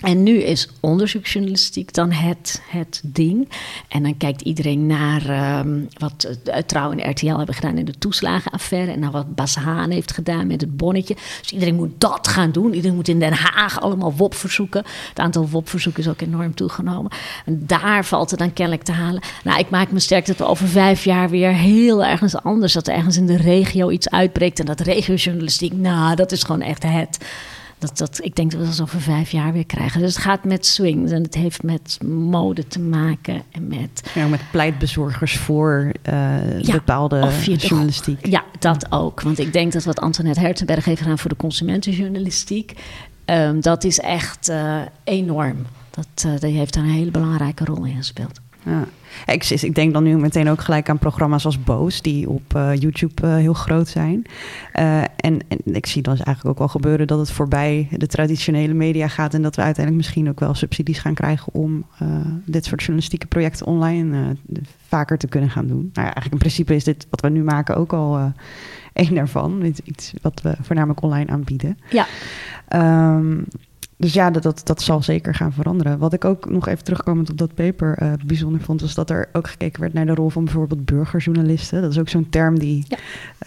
En nu is onderzoeksjournalistiek dan het, het ding. En dan kijkt iedereen naar um, wat uh, Trouw en RTL hebben gedaan in de toeslagenaffaire. En naar wat Bas Haan heeft gedaan met het bonnetje. Dus iedereen moet dat gaan doen. Iedereen moet in Den Haag allemaal WOP-verzoeken. Het aantal WOP-verzoeken is ook enorm toegenomen. En daar valt het dan kennelijk te halen. Nou, ik maak me sterk dat we over vijf jaar weer heel ergens anders... dat er ergens in de regio iets uitbreekt. En dat regiojournalistiek, nou, dat is gewoon echt het... Dat, dat, ik denk dat we dat over vijf jaar weer krijgen. Dus het gaat met swings en het heeft met mode te maken. En met, ja, met pleitbezorgers voor uh, bepaalde journalistiek. ja, dat ook. Want ik denk dat wat Antoinette Hertenberg heeft gedaan voor de consumentenjournalistiek... Um, dat is echt uh, enorm. Dat, uh, die heeft daar een hele belangrijke rol in gespeeld. Ja. Ik, ik, denk dan nu meteen ook gelijk aan programma's als Boos, die op uh, YouTube uh, heel groot zijn. Uh, en, en, ik zie dan eigenlijk ook wel gebeuren dat het voorbij de traditionele media gaat. En dat we uiteindelijk misschien ook wel subsidies gaan krijgen om dit soort journalistieke projecten online vaker te kunnen gaan doen. Nou ja, eigenlijk in principe is dit wat we nu maken ook al één daarvan. Iets wat we voornamelijk online aanbieden. Ja. Um, dus ja, dat, dat, dat zal zeker gaan veranderen. Wat ik ook nog even terugkomend op dat paper uh, bijzonder vond, was dat er ook gekeken werd naar de rol van bijvoorbeeld burgerjournalisten. Dat is ook zo'n term die, ja.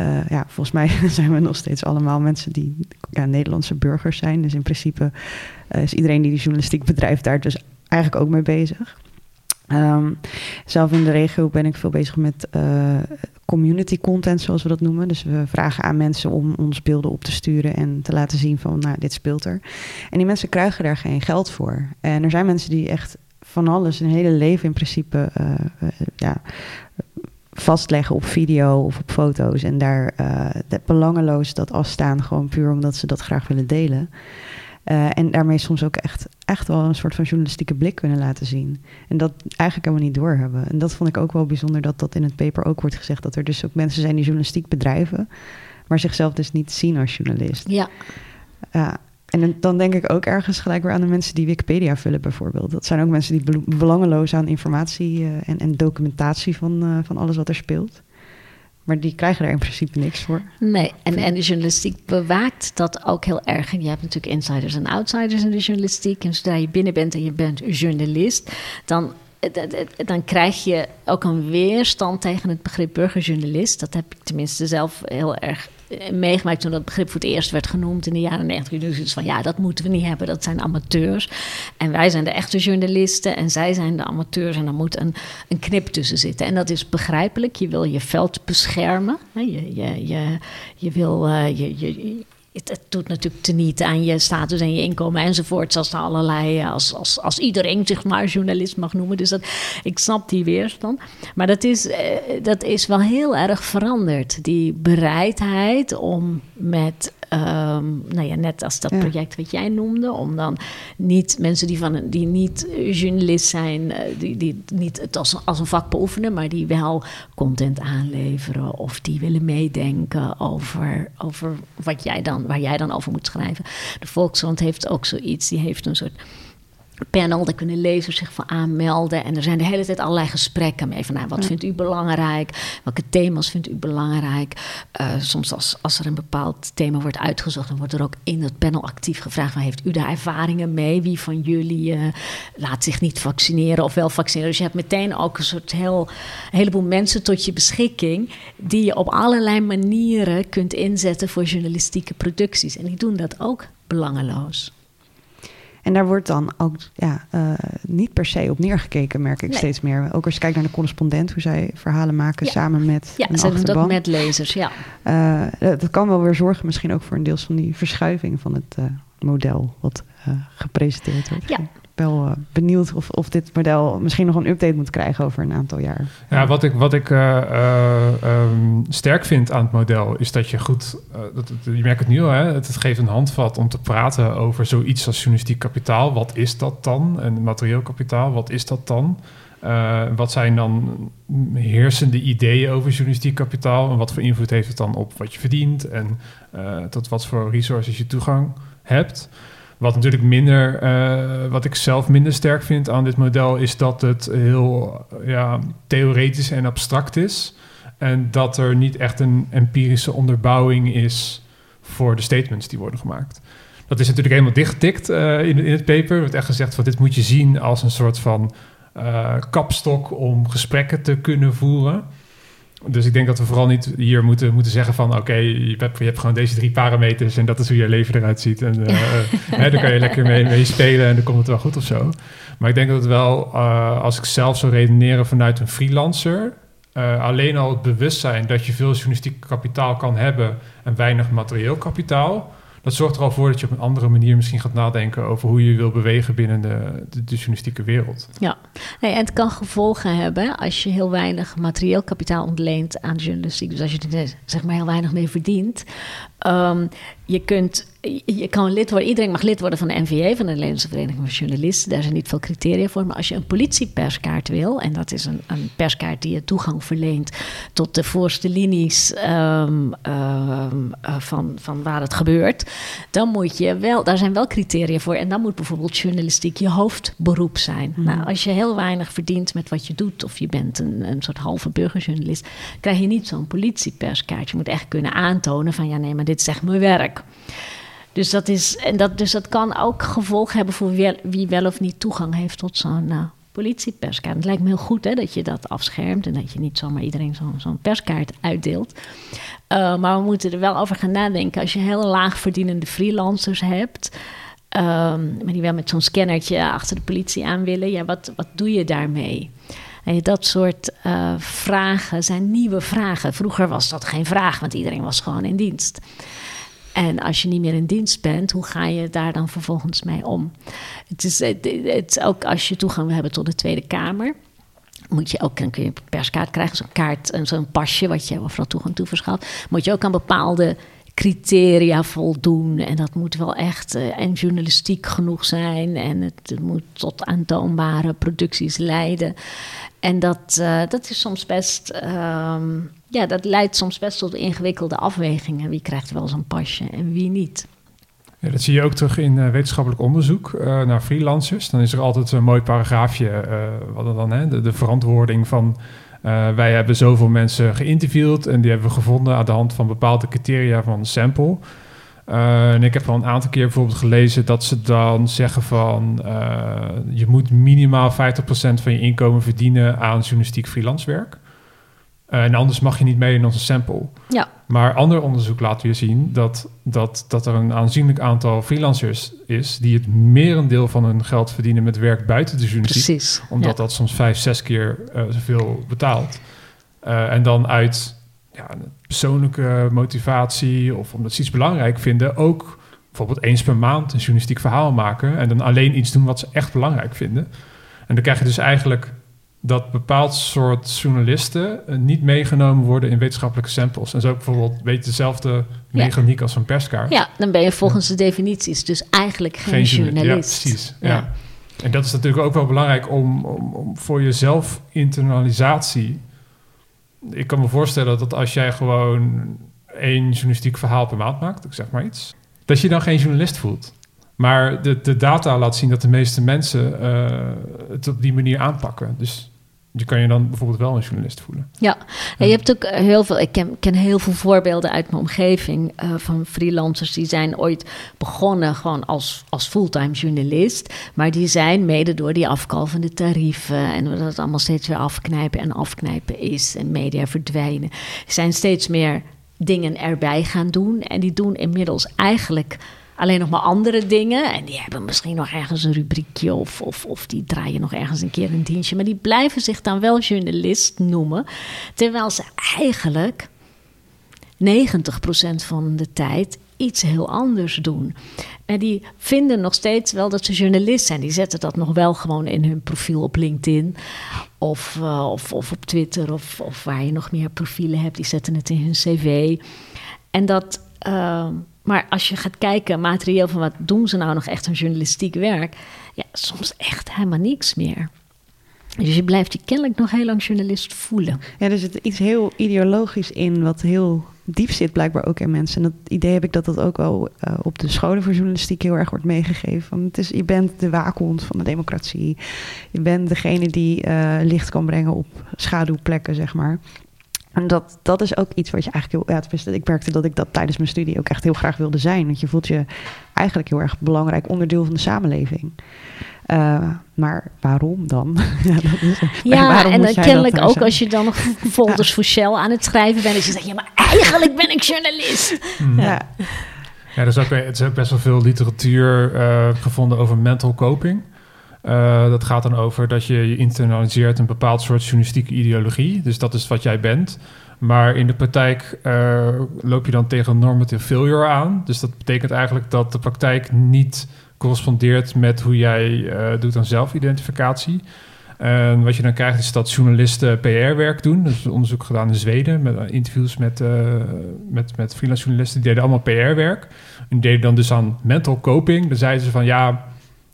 Uh, ja. volgens mij zijn we nog steeds allemaal mensen die ja, Nederlandse burgers zijn. Dus in principe uh, is iedereen die de journalistiek bedrijft daar dus eigenlijk ook mee bezig. Um, zelf in de regio ben ik veel bezig met uh, community content, zoals we dat noemen. Dus we vragen aan mensen om ons beelden op te sturen en te laten zien van, nou, dit speelt er. En die mensen krijgen daar geen geld voor. En er zijn mensen die echt van alles, een hele leven in principe, uh, uh, ja, vastleggen op video of op foto's. En daar belangeloos dat afstaan, gewoon puur omdat ze dat graag willen delen. Uh, en daarmee soms ook echt, echt wel een soort van journalistieke blik kunnen laten zien. En dat eigenlijk helemaal niet doorhebben. En dat vond ik ook wel bijzonder dat dat in het paper ook wordt gezegd. Dat er dus ook mensen zijn die journalistiek bedrijven, maar zichzelf dus niet zien als journalist. Ja. Uh, en dan denk ik ook ergens gelijk weer aan de mensen die Wikipedia vullen, bijvoorbeeld. Dat zijn ook mensen die belangeloos aan informatie uh, en, en, documentatie van, van alles wat er speelt. Maar die krijgen er in principe niks voor. Nee, en, en de journalistiek bewaakt dat ook heel erg. je hebt natuurlijk insiders en outsiders in de journalistiek. En zodra je binnen bent en je bent journalist, dan dan krijg je ook een weerstand tegen het begrip burgerjournalist. Dat heb ik tenminste zelf heel erg meegemaakt toen dat begrip voor het eerst werd genoemd in de jaren negentig. Dus van ja, dat moeten we niet hebben, dat zijn amateurs. En wij zijn de echte journalisten en zij zijn de amateurs. En dan moet een, een knip tussen zitten. En dat is begrijpelijk. Je wil je veld beschermen. Je, je, je, je wil uh, je, je, het, doet natuurlijk teniet aan je status en je inkomen enzovoort. Als allerlei, eh, als, als, als iedereen zich maar journalist mag noemen. Dus dat, ik snap die weerstand. Maar dat is, eh, dat is wel heel erg veranderd. Die bereidheid om met Um, nou ja, net als dat project wat jij noemde, om dan niet mensen die, van, die niet journalist zijn, eh, die, die niet het als, als een vak beoefenen, maar die wel content aanleveren of die willen meedenken over, over wat jij dan, waar jij dan over moet schrijven. De Volkskrant heeft ook zoiets, die heeft een soort panel, daar kunnen lezers zich voor aanmelden. En er zijn de hele tijd allerlei gesprekken mee. Van nou, wat vindt u belangrijk? Welke thema's vindt u belangrijk? Uh, soms als, als er een bepaald thema wordt uitgezocht, dan wordt er ook in het panel actief gevraagd: van, heeft u daar ervaringen mee? Wie van jullie uh, laat zich niet vaccineren of wel vaccineren? Dus je hebt meteen ook een soort heel, een heleboel mensen tot je beschikking, die je op allerlei manieren kunt inzetten voor journalistieke producties. En die doen dat ook belangeloos. En daar wordt dan ook ja, uh, niet per se op neergekeken, merk ik nee. steeds meer. Ook als je kijkt naar de correspondent, hoe zij verhalen maken ja. samen met ja, een ze doen ook met lezers, ja. Uh, dat kan wel weer zorgen misschien ook voor een deels van die verschuiving van het uh, model wat gepresenteerd wordt. Ja. Wel benieuwd of, of dit model misschien nog een update moet krijgen over een aantal jaar. Ja, wat ik, wat ik um, sterk vind aan het model is dat je goed, dat, je merkt het nu al, hè, het, geeft een handvat om te praten over zoiets als journalistiek kapitaal. Wat is dat dan? En materieel kapitaal, wat is dat dan? Wat zijn dan heersende ideeën over journalistiek kapitaal? En wat voor invloed heeft het dan op wat je verdient? En tot wat voor resources je toegang hebt? Wat natuurlijk minder, uh, wat ik zelf minder sterk vind aan dit model, is dat het heel ja, theoretisch en abstract is. En dat er niet echt een empirische onderbouwing is voor de statements die worden gemaakt. Dat is natuurlijk helemaal dichtgetikt uh, in, in, het paper. Er wordt echt gezegd van dit moet je zien als een soort van uh, kapstok om gesprekken te kunnen voeren. Dus ik denk dat we vooral niet hier moeten, moeten zeggen van... oké, je, je, hebt gewoon deze drie parameters... en dat is hoe je leven eruit ziet. En uh, hè, daar kan je lekker mee, spelen en dan komt het wel goed of zo. Maar ik denk dat het wel, uh, als ik zelf zou redeneren vanuit een freelancer... Alleen al het bewustzijn dat je veel journalistiek kapitaal kan hebben... en weinig materieel kapitaal dat zorgt er al voor dat je op een andere manier misschien gaat nadenken over hoe je wil bewegen binnen de, de, journalistieke wereld. Ja, en het kan gevolgen hebben als je heel weinig materieel kapitaal ontleent aan journalistiek. Dus als je er zeg maar heel weinig mee verdient. Um, je, kunt, je kan lid worden, iedereen mag lid worden van de NVA, van de Nederlandse Vereniging van Journalisten. Daar zijn niet veel criteria voor. Maar als je een politieperskaart wil, en dat is een, een perskaart die je toegang verleent tot de voorste linies um, um, van, van waar het gebeurt, dan moet je wel, daar zijn wel criteria voor. En dan moet bijvoorbeeld journalistiek je hoofdberoep zijn. Mm. Nou, als je heel weinig verdient met wat je doet, of je bent een, een soort halve burgerjournalist, krijg je niet zo'n politieperskaart. Je moet echt kunnen aantonen van ja, nee, maar dit is echt mijn werk. Dus dat, is, en dat, dus dat kan ook gevolg hebben voor wie, wie wel of niet toegang heeft tot zo'n uh, politieperskaart. Het lijkt me heel goed hè, dat je dat afschermt en dat je niet zomaar iedereen zo'n perskaart uitdeelt. Uh, maar we moeten er wel over gaan nadenken. Als je heel laag verdienende freelancers hebt, um, maar die wel met zo'n scannertje achter de politie aan willen, ja, wat, wat doe je daarmee? Dat soort uh, vragen zijn nieuwe vragen. Vroeger was dat geen vraag, want iedereen was gewoon in dienst. En als je niet meer in dienst bent, hoe ga je daar dan vervolgens mee om? Het is, het, ook als je toegang wil hebben tot de Tweede Kamer. Moet je ook, dan kun je een perskaart krijgen, zo'n kaart, zo'n pasje wat je overal toegang toe verschaft. Moet je ook aan bepaalde criteria voldoen. En dat moet wel echt uh, en journalistiek genoeg zijn. En het, moet tot aantoonbare producties leiden. En dat, uh, dat is soms best. Um, ja, dat leidt soms best tot ingewikkelde afwegingen. Wie krijgt wel zo'n pasje en wie niet. Ja, dat zie je ook terug in uh, wetenschappelijk onderzoek naar freelancers. Dan is er altijd een mooi paragraafje, uh, wat dan, hè, de, verantwoording van... wij hebben zoveel mensen geïnterviewd en die hebben we gevonden aan de hand van bepaalde criteria van sample. en ik heb al een aantal keer bijvoorbeeld gelezen dat ze dan zeggen van... je moet minimaal 50% van je inkomen verdienen aan journalistiek freelance werk. En anders mag je niet mee in onze sample. Ja. Maar ander onderzoek laat weer zien dat, dat, dat er een aanzienlijk aantal freelancers is die het merendeel van hun geld verdienen met werk buiten de journalistiek. Precies. Omdat dat soms vijf, zes keer uh, zoveel betaalt. Uh, en dan uit ja, persoonlijke motivatie of omdat ze iets belangrijk vinden, ook bijvoorbeeld eens per maand een journalistiek verhaal maken en dan alleen iets doen wat ze echt belangrijk vinden. En dan krijg je dus eigenlijk dat bepaald soort journalisten eh, niet meegenomen worden in wetenschappelijke samples. En zo bijvoorbeeld een beetje dezelfde mechaniek als een perskaart. Ja, dan ben je volgens de definities dus eigenlijk geen, geen journalist. Ja, precies. Ja. En dat is natuurlijk ook wel belangrijk om, om, om voor jezelf internalisatie. Ik kan me voorstellen dat als jij gewoon één journalistiek verhaal per maand maakt, ik zeg maar iets, dat je dan geen journalist voelt. Maar de, de data laat zien dat de meeste mensen uh, het op die manier aanpakken. Dus je kan je dan bijvoorbeeld wel een journalist voelen. Ja, je hebt ook heel veel. Ik ken, heel veel voorbeelden uit mijn omgeving uh, van freelancers die zijn ooit begonnen gewoon als, als fulltime journalist. Maar die zijn mede door die afkalvende tarieven en doordat het allemaal steeds weer afknijpen en afknijpen is en media verdwijnen, zijn steeds meer dingen erbij gaan doen. En die doen inmiddels eigenlijk alleen nog maar andere dingen. En die hebben misschien nog ergens een rubriekje of, of, die draaien nog ergens een keer een dienstje. Maar die blijven zich dan wel journalist noemen. Terwijl ze eigenlijk 90% van de tijd iets heel anders doen. En die vinden nog steeds wel dat ze journalist zijn. Die zetten dat nog wel gewoon in hun profiel op LinkedIn of, uh, of, of op Twitter of, of waar je nog meer profielen hebt. Die zetten het in hun cv. En dat, uh, maar als je gaat kijken, materieel van wat doen ze nou nog echt een journalistiek werk? Ja, soms echt helemaal niks meer. Dus je blijft je kennelijk nog heel lang journalist voelen. Ja, er zit iets heel ideologisch in, wat heel diep zit blijkbaar ook in mensen. En dat idee heb ik dat dat ook wel uh, op de scholen voor journalistiek heel erg wordt meegegeven. Want het is, je bent de waakhond van de democratie. Je bent degene die uh, licht kan brengen op schaduwplekken, zeg maar. En dat, dat is ook iets wat je eigenlijk heel... Ja, ik merkte dat ik dat tijdens mijn studie ook echt heel graag wilde zijn. Want je voelt je eigenlijk heel erg belangrijk onderdeel van de samenleving. Uh, maar waarom dan? ja, dat is, ja en dan kennelijk ook als je dan nog folders ja. voor Shell aan het schrijven bent. Dat je zegt, ja, maar eigenlijk ben ik journalist. Hmm. Ja. ja, er is ook, het is ook best wel veel literatuur uh, gevonden over mental coping. Uh, dat gaat dan over dat je, je internaliseert een bepaald soort journalistieke ideologie. Dus dat is wat jij bent. Maar in de praktijk uh, loop je dan tegen normative failure aan. Dus dat betekent eigenlijk dat de praktijk niet correspondeert met hoe jij uh, doet aan zelfidentificatie. En wat je dan krijgt is dat journalisten PR-werk doen. Dus onderzoek gedaan in Zweden met interviews met, uh, met, met freelance journalisten. Die deden allemaal PR-werk. En deden dan dus aan mental coping. Dan zeiden ze van ja,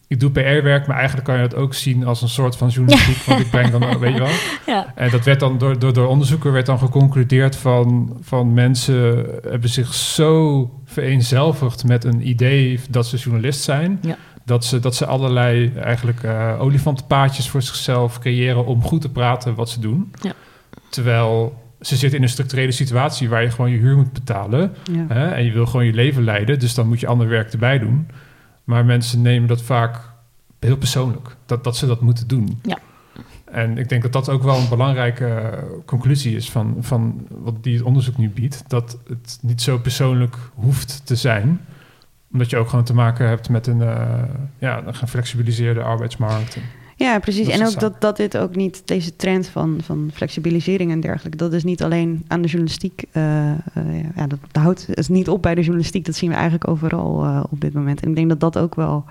ik doe PR-werk, maar eigenlijk kan je dat ook zien als een soort van journalistiek. Ja. Want ik breng dan, weet je wel. Ja. En dat werd dan door, door, door onderzoeken werd dan geconcludeerd van, van mensen hebben zich zo vereenzelvigd met een idee dat ze journalist zijn. Ja. Dat, ze, dat ze allerlei eigenlijk uh, olifantenpaadjes voor zichzelf creëren om goed te praten wat ze doen. Ja. Terwijl ze zitten in een structurele situatie waar je gewoon je huur moet betalen. Hè, en je wil gewoon je leven leiden, dus dan moet je ander werk erbij doen. Maar mensen nemen dat vaak heel persoonlijk, dat, dat ze dat moeten doen. Ja. En ik denk dat dat ook wel een belangrijke conclusie is van, van wat die het onderzoek nu biedt. Dat het niet zo persoonlijk hoeft te zijn. Omdat je ook gewoon te maken hebt met een, uh, ja, een geflexibiliseerde arbeidsmarkt. Ja, precies. En ook dat, dat dit ook niet, deze trend van, van flexibilisering en dergelijke, dat is niet alleen aan de journalistiek. Uh, uh, ja, dat houdt het niet op bij de journalistiek. Dat zien we eigenlijk overal uh, op dit moment. En ik denk dat dat ook wel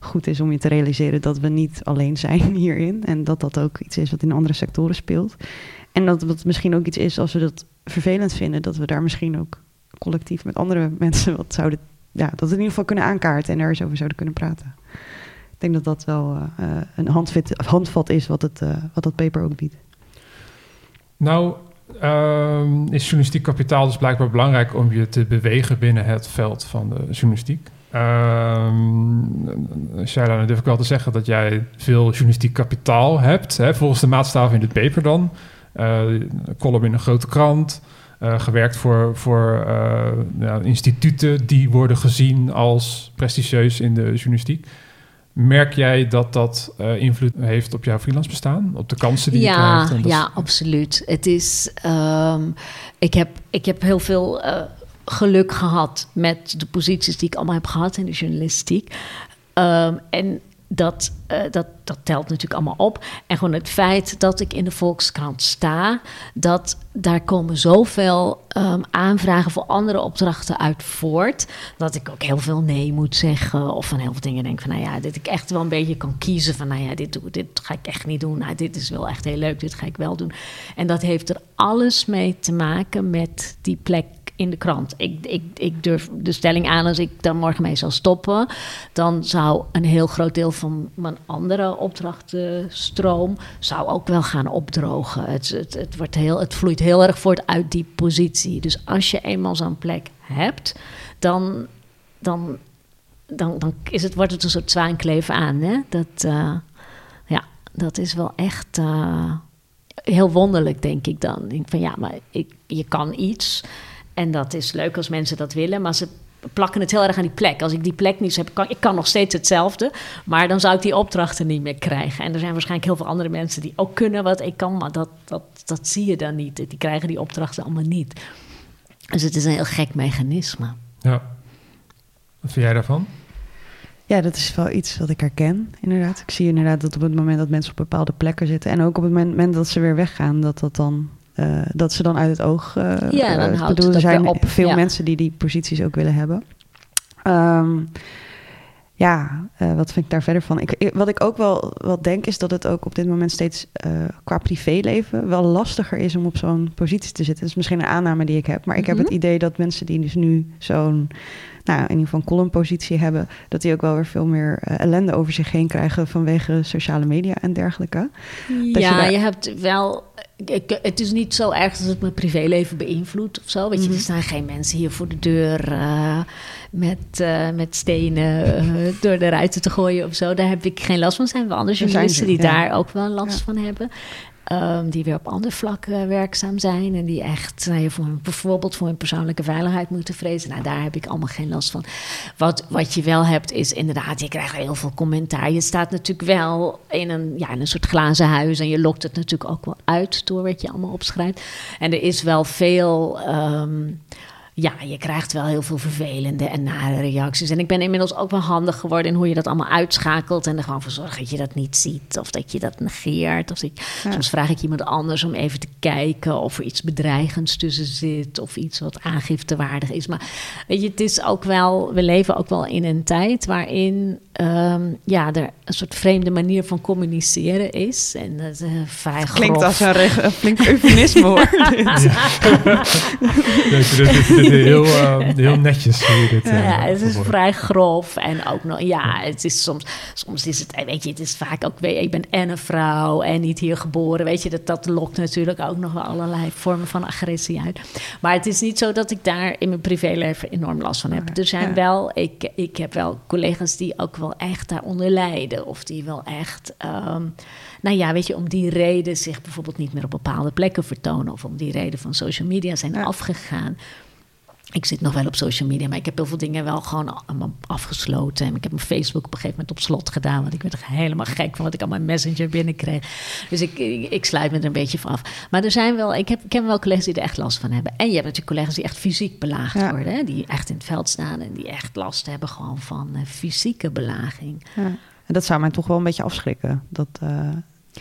goed is om je te realiseren dat we niet alleen zijn hierin. En dat dat ook iets is wat in andere sectoren speelt. En dat het misschien ook iets is als we dat vervelend vinden, dat we daar misschien ook collectief met andere mensen wat zouden. Ja, dat we in ieder geval kunnen aankaarten en er eens over zouden kunnen praten. Ik denk dat dat wel uh, een handvat, is wat, het, uh, wat dat paper ook biedt. Nou, um, is journalistiek kapitaal dus blijkbaar belangrijk om je te bewegen binnen het veld van de journalistiek. Um, Shaila, durf ik wel te zeggen dat jij veel journalistiek kapitaal hebt. Hè, volgens de maatstaven in het paper dan. Uh, column in een grote krant. Gewerkt voor, voor ja, instituten die worden gezien als prestigieus in de journalistiek. Merk jij dat dat uh, invloed heeft op jouw freelance bestaan? Op de kansen die ja, je krijgt? Ja, absoluut. Het is, um, ik, heb, ik heb heel veel geluk gehad met de posities die ik allemaal heb gehad in de journalistiek. Um, en dat, uh, dat, dat telt natuurlijk allemaal op. En gewoon het feit dat ik in de Volkskrant sta, dat daar komen zoveel um, aanvragen voor andere opdrachten uit voort, dat ik ook heel veel nee moet zeggen. Of van heel veel dingen denk van, nou ja, dat ik echt wel een beetje kan kiezen van, nou ja, dit, dit ga ik echt niet doen. Nou, dit is wel echt heel leuk, dit ga ik wel doen. En dat heeft er alles mee te maken met die plek in de krant. Ik, ik, ik durf de stelling aan, als ik dan morgen mee zal stoppen, dan zou een heel groot deel van mijn andere opdrachtenstroom zou ook wel gaan opdrogen. Het, het, het, wordt heel, het vloeit heel erg voort uit die positie. Dus als je eenmaal zo'n plek hebt, dan, dan, dan, dan is het, wordt het een soort zwaankleven aan. Hè? Dat, uh, ja, dat is wel echt. Uh, heel wonderlijk, denk ik dan. Ik denk van ja, maar ik, je kan iets. En dat is leuk als mensen dat willen, maar ze plakken het heel erg aan die plek. Als ik die plek niet heb, kan ik kan nog steeds hetzelfde, maar dan zou ik die opdrachten niet meer krijgen. En er zijn waarschijnlijk heel veel andere mensen die ook kunnen wat ik kan, maar dat, dat, dat zie je dan niet. Die krijgen die opdrachten allemaal niet. Dus het is een heel gek mechanisme. Ja. Wat vind jij daarvan? Ja, dat is wel iets wat ik herken, inderdaad. Ik zie inderdaad dat op het moment dat mensen op bepaalde plekken zitten... en ook op het moment dat ze weer weggaan, dat dat dan eh, dat ze dan uit het oog. Uh, ja, dan houdt bedoel, het er zijn op, veel ja. mensen die die posities ook willen hebben. Ehm, ja, uh, wat vind ik daar verder van? Ik, wat ik ook wel, wel denk is dat het ook op dit moment steeds uh, qua privéleven wel lastiger is om op zo'n positie te zitten. Dat is misschien een aanname die ik heb, maar ik Mhm. heb het idee dat mensen die dus nu zo'n, nou in ieder geval een columnpositie hebben, dat die ook wel weer veel meer uh, ellende over zich heen krijgen vanwege sociale media en dergelijke. Ja, je daar- je hebt wel. Ik, het is niet zo erg dat het mijn privéleven beïnvloedt of zo. Weet je, Mhm. er staan geen mensen hier voor de deur eh, met, eh, met stenen eh, door de ruiten te gooien of zo. Daar heb ik geen last van. Er zijn wel andere Er zijn die ja. daar ook wel last Ja. van hebben. Ehm, die weer op andere vlakken werkzaam zijn. En die echt nou ja, voor bijvoorbeeld voor hun persoonlijke veiligheid moeten vrezen. Nou, daar heb ik allemaal geen last van. Wat, wat je wel hebt, is inderdaad, je krijgt heel veel commentaar. Je staat natuurlijk wel in een, ja, een soort glazen huis. En je lokt het natuurlijk ook wel uit door wat je allemaal opschrijft. En er is wel veel. ehm, ja, je krijgt wel heel veel vervelende en nare reacties. En ik ben inmiddels ook wel handig geworden in hoe je dat allemaal uitschakelt. En er gewoon voor zorgt dat je dat niet ziet. Of dat je dat negeert. Of dat je- Ja. Soms vraag ik iemand anders om even te kijken of er iets bedreigends tussen zit. Of iets wat aangiftewaardig is. Maar weet je, het is ook wel, we leven ook wel in een tijd waarin ehm, ja, er een soort vreemde manier van communiceren is. En dat is eh, vrij Klinkt grof. als een, een flink eufemisme hoor. Dit, heel, eh, heel netjes. hoe dit, eh, Ja, het is vrij grof. En ook nog, ja, het is soms, soms is het, weet je, het is vaak ook, ik ben en een vrouw en niet hier geboren. Weet je, dat, dat lokt natuurlijk ook nog wel allerlei vormen van agressie uit. Maar het is niet zo dat ik daar in mijn privéleven enorm last van heb. Er zijn Ja. wel, ik, ik heb wel collega's die ook wel echt daaronder lijden. Of die wel echt, ehm, nou ja, weet je, om die reden zich bijvoorbeeld niet meer op bepaalde plekken vertonen. Of om die reden van social media zijn Ja. afgegaan. Ik zit nog wel op social media, maar ik heb heel veel dingen wel gewoon afgesloten. En ik heb mijn Facebook op een gegeven moment op slot gedaan. Want ik werd er helemaal gek van wat ik allemaal Messenger binnenkreeg. Dus ik, ik, ik sluit me er een beetje van af. Maar er zijn wel, ik heb, ik heb wel collega's die er echt last van hebben. En je hebt natuurlijk collega's die echt fysiek belaagd Ja. worden. Hè? Die echt in het veld staan en die echt last hebben gewoon van eh, fysieke belaging. Ja. En dat zou mij toch wel een beetje afschrikken. Dat, eh,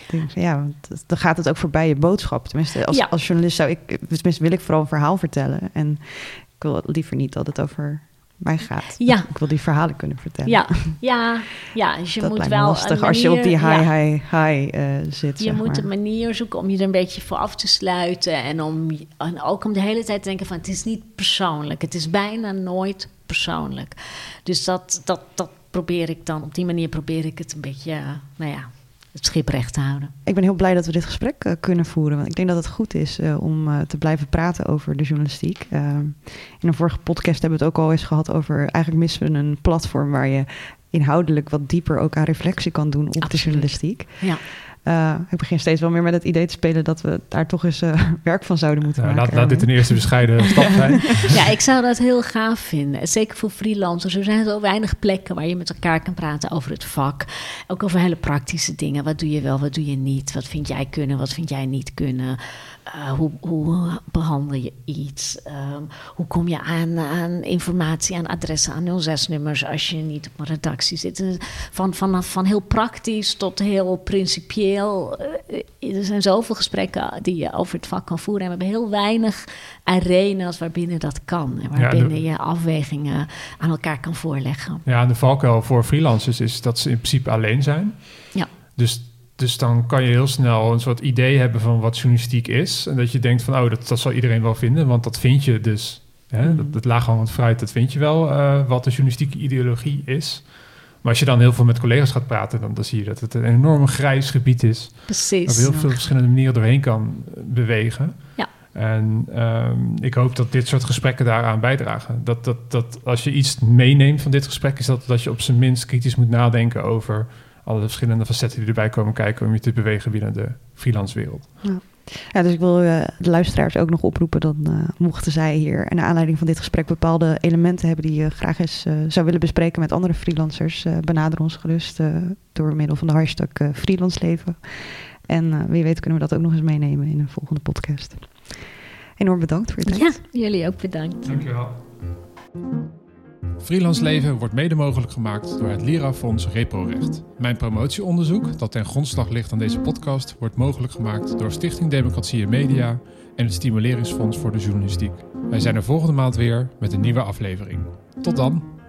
denk, ja, want dan gaat het ook voorbij je boodschap. Tenminste, als, Ja. als journalist zou ik, tenminste wil ik vooral een verhaal vertellen. En ik wil liever niet dat het over mij gaat. Ja. Ik wil die verhalen kunnen vertellen. Ja, ja, ja. Dus je dat moet wel. lastig als je op die high, ja. high, high eh, zit. Je zeg moet maar. een manier zoeken om je er een beetje voor af te sluiten. En, om, en ook om de hele tijd te denken van het is niet persoonlijk. Het is bijna nooit persoonlijk. Dus dat, dat, dat probeer ik dan, op die manier probeer ik het een beetje, eh, nou ja, het schip recht te houden. Ik ben heel blij dat we dit gesprek eh, kunnen voeren. Want ik denk dat het goed is eh, om eh, te blijven praten over de journalistiek. In een vorige podcast hebben we het ook al eens gehad over... eigenlijk missen we een platform waar je inhoudelijk wat dieper ook aan reflectie kan doen op de journalistiek. Ja. Eh, ik begin steeds wel meer met het idee te spelen dat we daar toch eens eh, werk van zouden moeten Ja, maken. laat, laat dit een eerste bescheiden stap zijn. ja, ik zou dat heel gaaf vinden. Zeker voor freelancers. Er zijn zo weinig plekken waar je met elkaar kan praten over het vak. Ook over hele praktische dingen. Wat doe je wel, wat doe je niet? Wat vind jij kunnen, wat vind jij niet kunnen? Uh, hoe, hoe behandel je iets? Um, hoe kom je aan, aan informatie, aan adressen, aan 06-nummers als je niet op een redactie zit? Van, van, van heel praktisch tot heel principieel. Uh, er zijn zoveel gesprekken die je over het vak kan voeren. En we hebben heel weinig arena's waarbinnen dat kan. En waarbinnen ja, de... je afwegingen aan elkaar kan voorleggen. Ja, en de valkuil voor freelancers is dat ze in principe alleen zijn. Ja. Dus dus dan kan je heel snel een soort idee hebben van wat journalistiek is. En dat je denkt van, oh, dat, dat zal iedereen wel vinden, want dat vind je dus. Hè? Mhm. Dat, dat laaghangend fruit, dat vind je wel, uh, wat de journalistieke ideologie is. Maar als je dan heel veel met collega's gaat praten, dan, dan zie je dat het een enorm grijs gebied is. Precies. Waar heel veel verschillende manieren doorheen kan eh, bewegen. Ja. En um, ik hoop dat dit soort gesprekken daaraan bijdragen. Dat, dat, dat als je iets meeneemt van dit gesprek, is dat, dat je op zijn minst kritisch moet nadenken over alle verschillende facetten die erbij komen kijken om je te bewegen binnen de freelance wereld. Ja. ja dus ik wil uh, de luisteraars ook nog oproepen dat uh, mochten zij hier naar aanleiding van dit gesprek bepaalde elementen hebben die je graag eens uh, zou willen bespreken met andere freelancers, eh, benader ons gerust door middel van de hashtag freelanceleven. En wie weet kunnen we dat ook nog eens meenemen in een volgende podcast. Enorm bedankt voor je tijd. Ja, jullie ook bedankt. Dankjewel. Freelance Leven wordt mede mogelijk gemaakt door het Lira-fonds ReproRecht. Mijn promotieonderzoek, dat ten grondslag ligt aan deze podcast, wordt mogelijk gemaakt door Stichting Democratie en Media en het Stimuleringsfonds voor de Journalistiek. Wij zijn er volgende maand weer met een nieuwe aflevering. Tot dan!